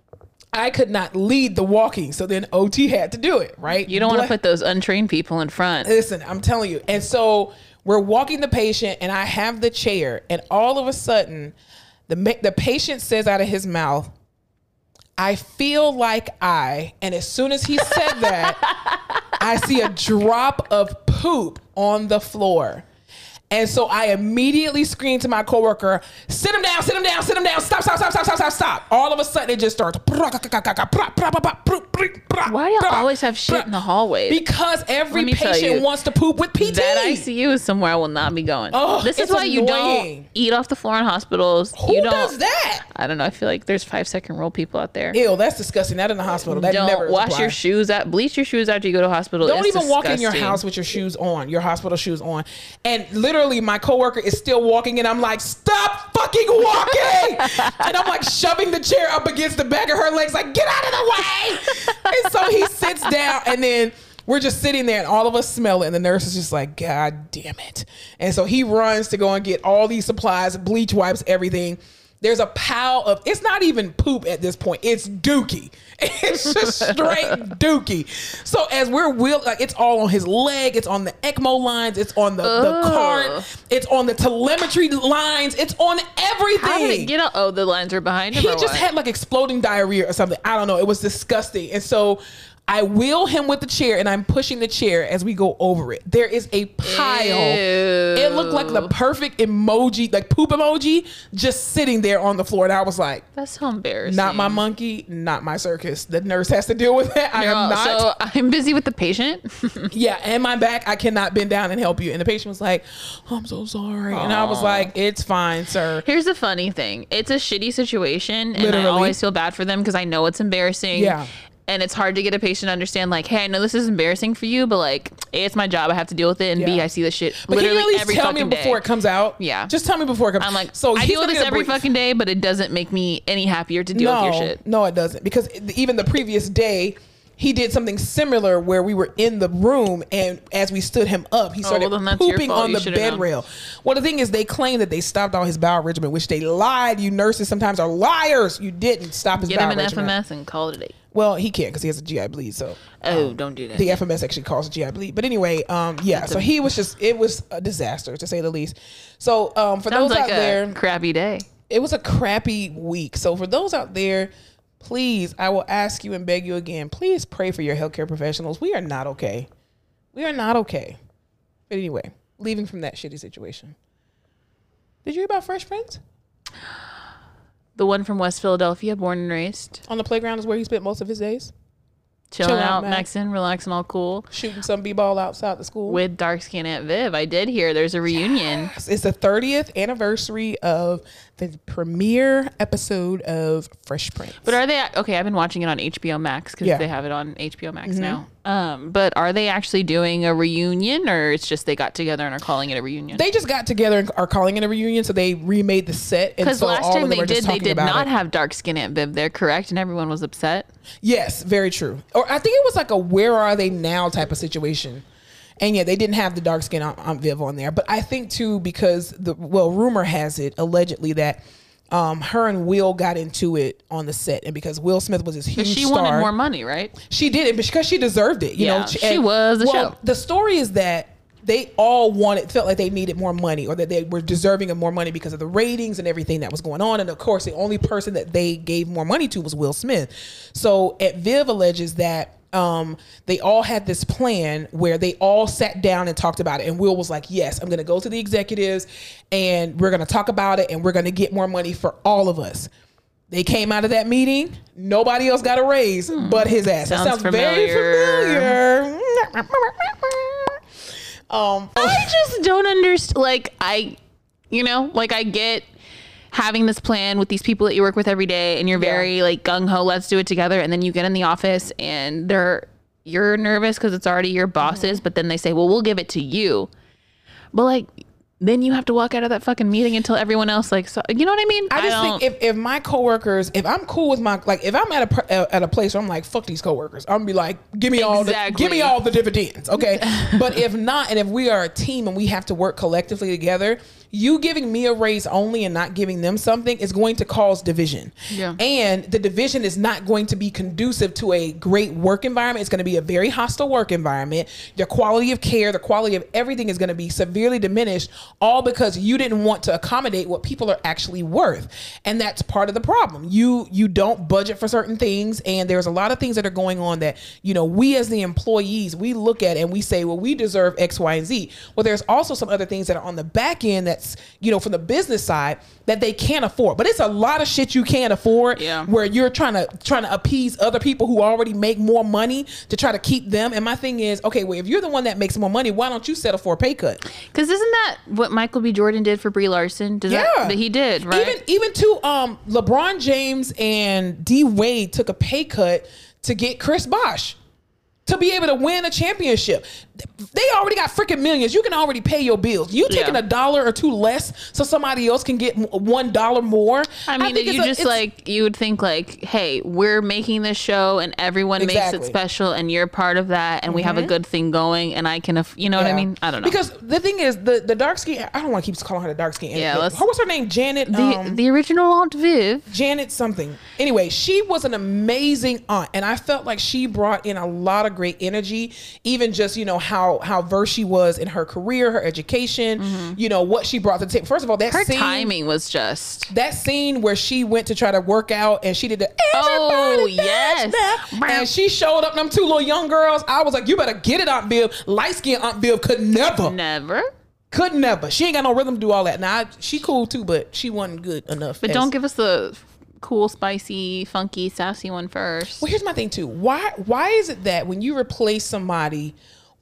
I could not lead the walking. So then OT had to do it, right? You don't want to put those untrained people in front. Listen, I'm telling you. And so we're walking the patient, and I have the chair, and all of a sudden, the the patient says out of his mouth, "I feel like I." And as soon as he said that, I see a drop of poop on the floor. And so I immediately screamed to my coworker, sit him down, sit him down, sit him down, stop, stop, stop, stop, stop, stop, stop. All of a sudden it just starts. Why do y'all always have shit in the hallway? Because every Let me tell patient you, wants to poop with PT. That ICU is somewhere I will not be going. Oh, this is why you don't eat off the floor in hospitals. Who you don't, does that? I don't know. I feel like there's five second rule people out there. Ew, that's disgusting. That in the hospital. That don't never wash applies. your shoes out. Bleach your shoes after you go to hospital. Don't It's even walk in your house with your shoes on, your hospital shoes on. And literally, my coworker is still walking, and I'm like, "Stop fucking walking!" and I'm like shoving the chair up against the back of her legs, like, "Get out of the way!" and so he sits down, and then we're just sitting there, and all of us smell it, and the nurse is just like, "God damn it!" And so he runs to go and get all these supplies, bleach wipes, everything. There's a pile of it's not even poop at this point. It's dookie. It's just straight dookie. So as we're wheel like it's all on his leg, it's on the ECMO lines, it's on the, the cart, it's on the telemetry lines, it's on everything. How did it get out? Oh, the lines are behind him. he just what? had like exploding diarrhea or something. I don't know. It was disgusting. And so I wheel him with the chair and I'm pushing the chair as we go over it. There is a pile. It looked like the perfect emoji, like poop emoji, just sitting there on the floor. And I was like, That's so embarrassing. not my monkey, not my circus. The nurse has to deal with it. I am not. So I'm busy with the patient. yeah, and my back, I cannot bend down and help you. And the patient was like, I'm so sorry. And I was like, it's fine, sir. Here's the funny thing. It's a shitty situation, and Literally. I always feel bad for them because I know it's embarrassing. Yeah. And it's hard to get a patient to understand, like, hey, I know this is embarrassing for you, but like, A, it's my job. I have to deal with it. And B, Yeah. I see this shit But can you at least tell me before day. it comes out? Yeah. Just tell me before it comes I'm like, so I deal with this every brief. fucking day, but it doesn't make me any happier to deal no, with your shit. No, it doesn't. Because even the previous day, he did something similar where we were in the room and as we stood him up, he oh, started Oh, well, then that's your pooping on You the bed known. rail. Well, the thing is, they claim that they stopped all his bowel regimen, which they lied. You nurses sometimes are liars. You didn't stop his Get bowel him an regimen. FMS and call it a day. Well, he can't because he has a GI bleed. So Oh, don't do that. the FMS actually causes GI bleed. But anyway, um, yeah. So he was just it was a disaster to say the least. So um, for Sounds those like out a there, crappy day. it was a crappy week. So for those out there, please, I will ask you and beg you again, please pray for your healthcare professionals. We are not okay. We are not okay. But anyway, leaving from that shitty situation. Did you hear about Fresh Prince? The one from West Philadelphia, born and raised, On the playground is where he spent most of his days, chilling Chill out, Max. maxing, relaxing, all cool. shooting some b-ball outside the school. With dark skin Aunt Viv. I did hear there's a reunion. It's the 30th anniversary of the premiere episode of Fresh Prince. But are they okay? I've been watching it on HBO Max because Yeah. Mm-hmm. they have it on HBO Max now. Um, but are they actually doing a reunion, or it's just they got together and are calling it a reunion? they just got together and are calling it a reunion, so they remade the set. and Because so last time they did, they did not it. have dark skin Aunt Viv there, correct? And everyone was upset. Yes, very true. Or I think it was like a "Where are they now?" type of situation. And yeah, they didn't have the dark skin Aunt Viv on there. But I think too because the well, rumor has it allegedly that um, her and Will got into it on the set, and because Will Smith was this huge she star, wanted more money, right? She did it because she deserved it. You Yeah, know, she was the well, show. The story is that they all wanted, felt like they needed more money, or that they were deserving of more money because of the ratings and everything that was going on. And of course, the only person that they gave more money to was Will Smith. So, at Viv alleges that um, they all had this plan where they all sat down and talked about it. And Will was like, "Yes, I'm going to go to the executives, and we're going to talk about it, and we're going to get more money for all of us." They came out of that meeting. Nobody else got a raise but his ass. That Hmm. Sounds sounds very familiar. Um, I just don't understand. Like, I, you know, like I get having this plan with these people that you work with every day and you're very like gung ho, let's do it together. And then you get in the office and they're, you're nervous because it's already your mm-hmm. bosses, but then they say, well, we'll give it to you. But like, then you have to walk out of that fucking meeting until everyone else, like, so, you know what I mean? I just don't- think if, if my coworkers, if I'm cool with my like, if I'm at a at a place where I'm like, fuck these coworkers, I'm gonna be like, give me all the give me all the dividends, okay? but if not, and if we are a team and we have to work collectively together, you giving me a raise only and not giving them something is going to cause division. Yeah. And the division is not going to be conducive to a great work environment. It's going to be a very hostile work environment. The quality of care, the quality of everything is going to be severely diminished, all because you didn't want to accommodate what people are actually worth. And that's part of the problem. You you don't budget for certain things, and there's a lot of things that are going on that you know we as the employees we look at and we say, well, we deserve X, Y, and Z. Well, there's also some other things that are on the back end that's you know from the business side that they can't afford. But it's a lot of shit you can't afford Yeah. where you're trying to trying to appease other people who already make more money to try to keep them. And my thing is, okay, well, if you're the one that makes more money, why don't you settle for a pay cut? Because isn't that what Michael B. Jordan did for Brie Larson? Does Yeah. that, he did, right? Even even to um LeBron James and D Wade took a pay cut to get Chris Bosh. To be able to win a championship, they already got freaking millions. You can already pay your bills. You taking Yeah. a dollar or two less so somebody else can get one dollar more. I mean, think you a- just like you would think like, hey, we're making this show and everyone makes Exactly. Mm-hmm. it special, and you're part of that, and we have a good thing going, and I can, you know what I mean? I don't know. Because the thing is, the the dark skin. I don't want to keep calling her the dark skin. Yeah, let's- what's her name? Janet. the um, the original Aunt Viv, Janet something. Anyway, she was an amazing aunt, and I felt like she brought in a lot of great energy. Even just you know how how versed she was in her career, her education. You know what she brought to the table. First of all, that Mm-hmm. her scene, timing was just that scene where she went to try to work out and she did the Oh, "Everybody yes. and she showed up them two little young girls. I was like, you better get it, Aunt Viv. Light skinned Aunt Viv could never. never. Could never. She ain't got no rhythm to do all that. Now I, she cool too, but she wasn't good enough. But as- don't give us the cool, spicy, funky, sassy one first. Well, here's my thing too. Why why is it that when you replace somebody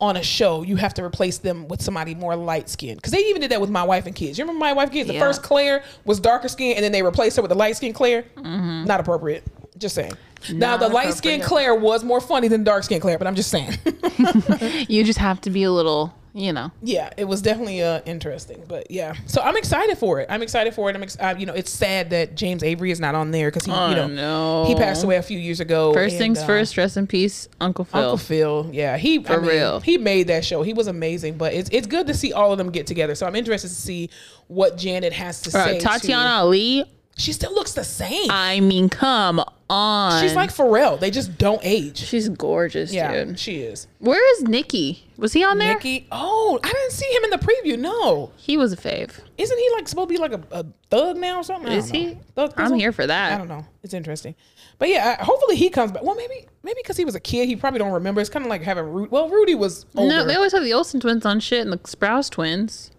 on a show, you have to replace them with somebody more light skinned? Because they even did that with my wife and kids. You remember my wife and kids? The Yeah. first Claire was darker skinned, and then they replaced her with the light skinned Claire. Mm-hmm. Not appropriate. Just saying. now the light skinned. Claire was more funny than dark skinned Claire, but I'm just saying. You just have to be a little, you know. yeah, it was definitely uh, interesting, but yeah. So I'm excited for it. I'm excited for it. I'm ex- uh, you know, it's sad that James Avery is not on there because he, Oh, you know, no. he passed away a few years ago. First and, things uh, first, rest in peace, Uncle Phil. Uncle Phil, yeah, he For I mean, real. He made that show. He was amazing, but it's it's good to see all of them get together. So I'm interested to see what Janet has to say. Tatyana to- Ali, she still looks the same. I mean, come on. She's like Pharrell. They just don't age. she's gorgeous, yeah, dude. she is. Where is Nicky? Was he on there? Nicky. Oh, I didn't see him in the preview. No, He was a fave. isn't he like supposed to be like a, a thug now or something? Is he? Thug, I'm here for that. I don't know. It's interesting, but yeah, I- hopefully he comes back. Well, maybe maybe because he was a kid, he probably don't remember. It's kind of like having Rudy. Well, Rudy was older. No, they always have the Olsen twins on shit and the Sprouse twins.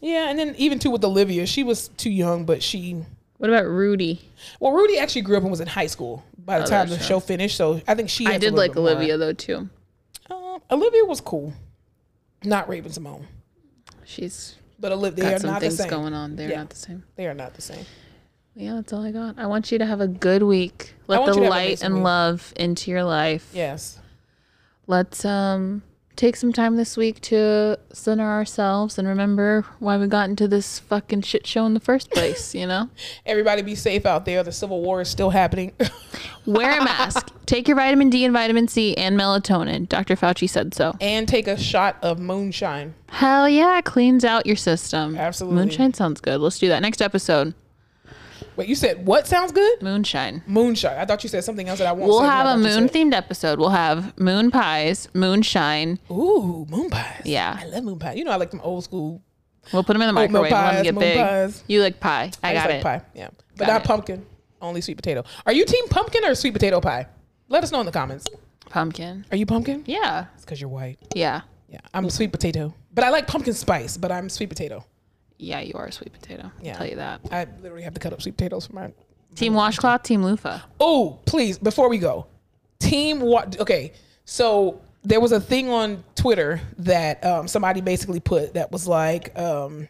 Yeah, and then even too with Olivia, she was too young, but she. What about Rudy? Well, Rudy actually grew up and was in high school by the Oh, time the that's show finished. So I think she. I did like bit more. Olivia though too. Um, Olivia was cool, not Raven-Symoné, She's but Olivia they got are some not the things same. going on. They're Yeah. not the same. They are not the same. Yeah, that's all I got. I want you to have a good week. Let the you to have an light and week. love into your life. Yes. Let's um take some time this week to center ourselves and remember why we got into this fucking shit show in the first place, you know? Everybody be safe out there. The Civil War is still happening. Wear a mask. Take your vitamin D and vitamin C and melatonin. Dr. Fauci said so. and take a shot of moonshine. Hell yeah, cleans out your system. Absolutely. Moonshine sounds good. Let's do that next episode. Wait, you said what sounds good? Moonshine. Moonshine. I thought you said something else that I won't We'll say have a now that you moon themed episode. We'll have moon pies, moonshine. Ooh, moon pies. Yeah. I love moon pies. You know I like them old school. We'll put them in the microwave. Let them pies, get big. pies. You like pie. I, I, just got like it. pie. Yeah, but Got not it. pumpkin. Only sweet potato. Are you team pumpkin or sweet potato pie? Let us know in the comments. Pumpkin. Are you pumpkin? Yeah. It's because you're white. Yeah. Yeah, I'm sweet potato, but I like pumpkin spice. But I'm sweet potato. Yeah, you are a sweet potato. Yeah. I'll tell you that. I literally have to cut up sweet potatoes for my. Team washcloth, team loofah. Oh, please! Before we go, team what? Okay, so there was a thing on Twitter that um, somebody basically put that was like um,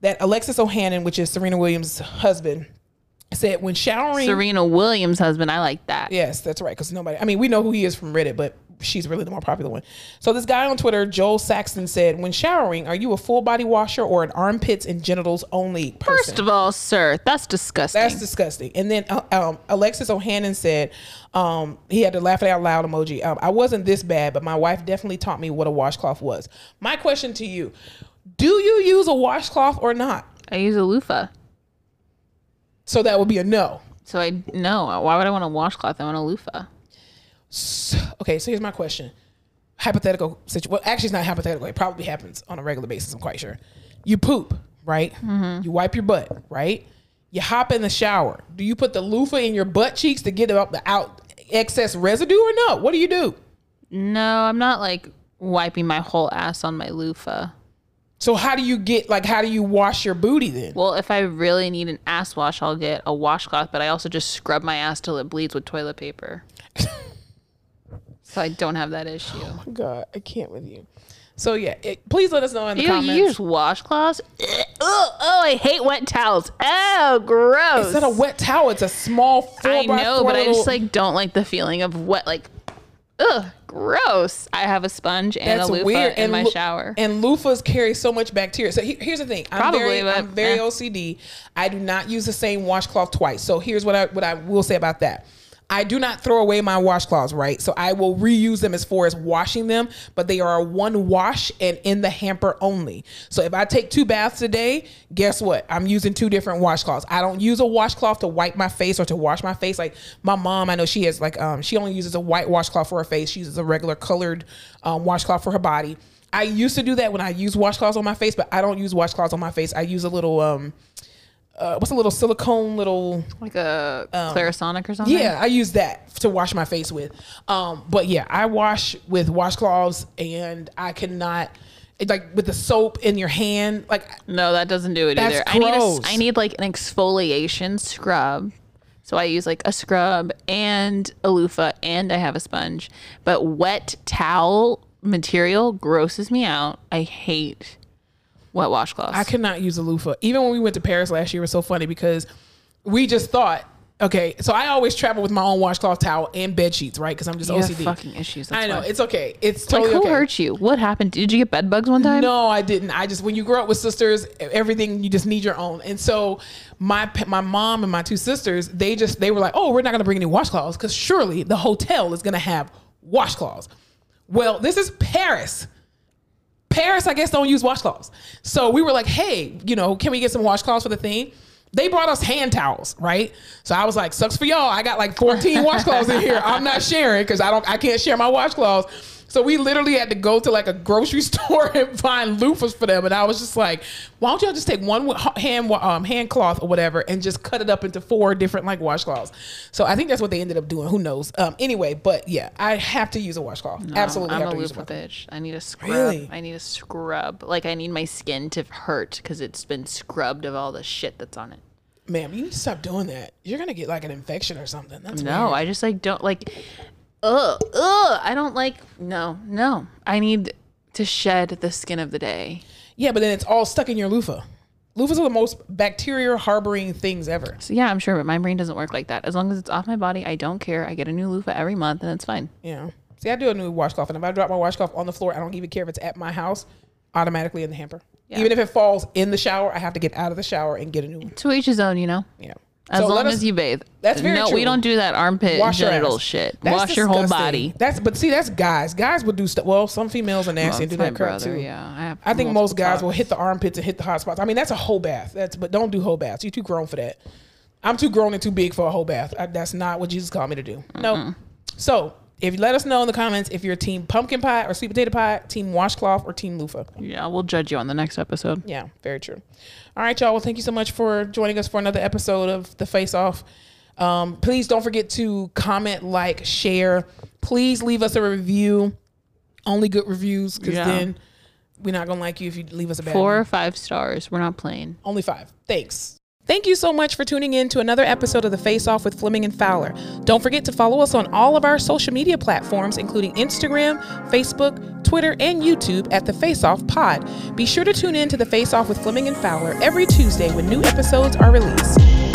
that Alexis Ohanian, which is Serena Williams' husband, said when showering. Serena Williams' husband. I like that. Yes, that's right. Because nobody, I mean, we know who he is from Reddit, but she's really the more popular one. So this guy on Twitter, Joel Saxton, said, "When showering, are you a full body washer or an armpits and genitals only person?" First of all, sir, that's disgusting. That's disgusting. And then uh, um, Alexis Ohanian said um, he had to laugh it out loud emoji. Um, I wasn't this bad, but my wife definitely taught me what a washcloth was. My question to you: Do you use a washcloth or not? I use a loofah. So that would be a no. So I no. Why would I want a washcloth? I want a loofah. So- okay, so here's my question. Hypothetical situation. Well, actually, it's not hypothetical. It probably happens on a regular basis. I'm quite sure. You poop, right? Mm-hmm. You wipe your butt, right? You hop in the shower. Do you put the loofah in your butt cheeks to get up the out excess residue or no? What do you do? No, I'm not like wiping my whole ass on my loofah. So how do you get like how do you wash your booty then? Well, if I really need an ass wash, I'll get a washcloth, but I also just scrub my ass till it bleeds with toilet paper. so I don't have that issue. Oh my God, I can't with you. So yeah, it, please let us know in the You comments. use washcloths? Ugh, Oh, oh, I hate wet towels. Oh, gross. it's not a wet towel. It's a small four I know, but I just like don't like the feeling of wet. Like, ugh, gross. I have a sponge and That's a loofah weird. in my loo- shower. And loofahs carry so much bacteria. So he- here's the thing. I'm Probably, very, but, I'm very eh. OCD. I do not use the same washcloth twice. So here's what I what I will say about that. I do not throw away my washcloths, right? So I will reuse them as far as washing them, but they are one wash and in the hamper only. So if I take two baths a day, guess what? I'm using two different washcloths. I don't use a washcloth to wipe my face or to wash my face. Like my mom, I know she has like um she only uses a white washcloth for her face. She uses a regular colored um, washcloth for her body. I used to do that when I use washcloths on my face, but I don't use washcloths on my face. I use a little um uh, what's a little silicone little like a Clarisonic or something. Um, yeah, I use that to wash my face with. Um, but yeah, I wash with washcloths, and I cannot like with the soap in your hand. Like No, that doesn't do it either. I need a, gross. I need like an exfoliation scrub. So I use like a scrub and a loofah and I have a sponge. But wet towel material grosses me out. I hate wet washcloths. I cannot use a loofah. Even when we went to Paris last year, it was so funny because we just thought. Okay, so I always travel with my own washcloth towel and bed sheets, right? Because I'm just you OCD. fucking issues. I know why. it's okay. It's totally like who okay. hurt you? What happened? Did you get bed bugs one time? No, I didn't. I just when you grow up with sisters, everything you just need your own. And so my my mom and my two sisters, they just they were like, "Oh, we're not going to bring any washcloths because surely the hotel is going to have washcloths." Well, this is Paris. Paris, I guess, don't use washcloths. So we were like, "Hey, you know, can we get some washcloths for the thing?" They brought us hand towels, right? So I was like, "Sucks for y'all. I got like 14 washcloths in here. I'm not sharing because I don't, I can't share my washcloths." So we literally had to go to like a grocery store and find loofahs for them. And I was just like, why don't y'all just take one hand um, hand cloth or whatever and just cut it up into four different like washcloths. So I think that's what they ended up doing. Who knows? Um, anyway, but yeah, I have to use a washcloth. Absolutely I'm have a to use a loofah bitch. I need a scrub. Really? I need a scrub. Like I need my skin to hurt because it's been scrubbed of all the shit that's on it. Ma'am, you need to stop doing that. You're gonna get like an infection or something. That's No, weird. I just like don't like. Ugh, ugh. I don't like. No, no. I need to shed the skin of the day. Yeah, but then it's all stuck in your loofah. Loofahs are the most bacteria harboring things ever. So yeah, I'm sure, but my brain doesn't work like that. As long as it's off my body, I don't care. I get a new loofah every month, and it's fine. Yeah. See, I do a new washcloth, and if I drop my washcloth on the floor, I don't even care if it's at my house. Automatically in the hamper. Yeah. Even if it falls in the shower, I have to get out of the shower and get a new one. To each his own, you know. Yeah. As So long us- as you bathe. That's very true. no, true. we don't do that armpit wash genital shit. That's wash your whole body. That's but see, that's guys. Guys would do stuff. Well, some females are nasty Well, and do that crap too. yeah. I I think most guys will hit the armpits and hit the hot spots. I mean, that's a whole bath. That's but don't do whole baths. You're too grown for that. I'm too grown and too big for a whole bath. I, that's not what Jesus called me to do. No. So if you let us know in the comments if you're team pumpkin pie or sweet potato pie, team washcloth or team loofah. Yeah, we'll judge you on the next episode. Yeah, very true. All right, y'all. Well, thank you so much for joining us for another episode of the Face Off. Um, please don't forget to comment, like, share. Please leave us a review. Only good reviews, because Yeah. then we're not gonna like you if you leave us a bad Four one. or five stars. We're not playing. Only five. Thanks. Thank you so much for tuning in to another episode of The Face Off with Fleming and Fowler. Don't forget to follow us on all of our social media platforms, including Instagram, Facebook, Twitter, and YouTube at The Face Off Pod. Be sure to tune in to The Face Off with Fleming and Fowler every Tuesday when new episodes are released.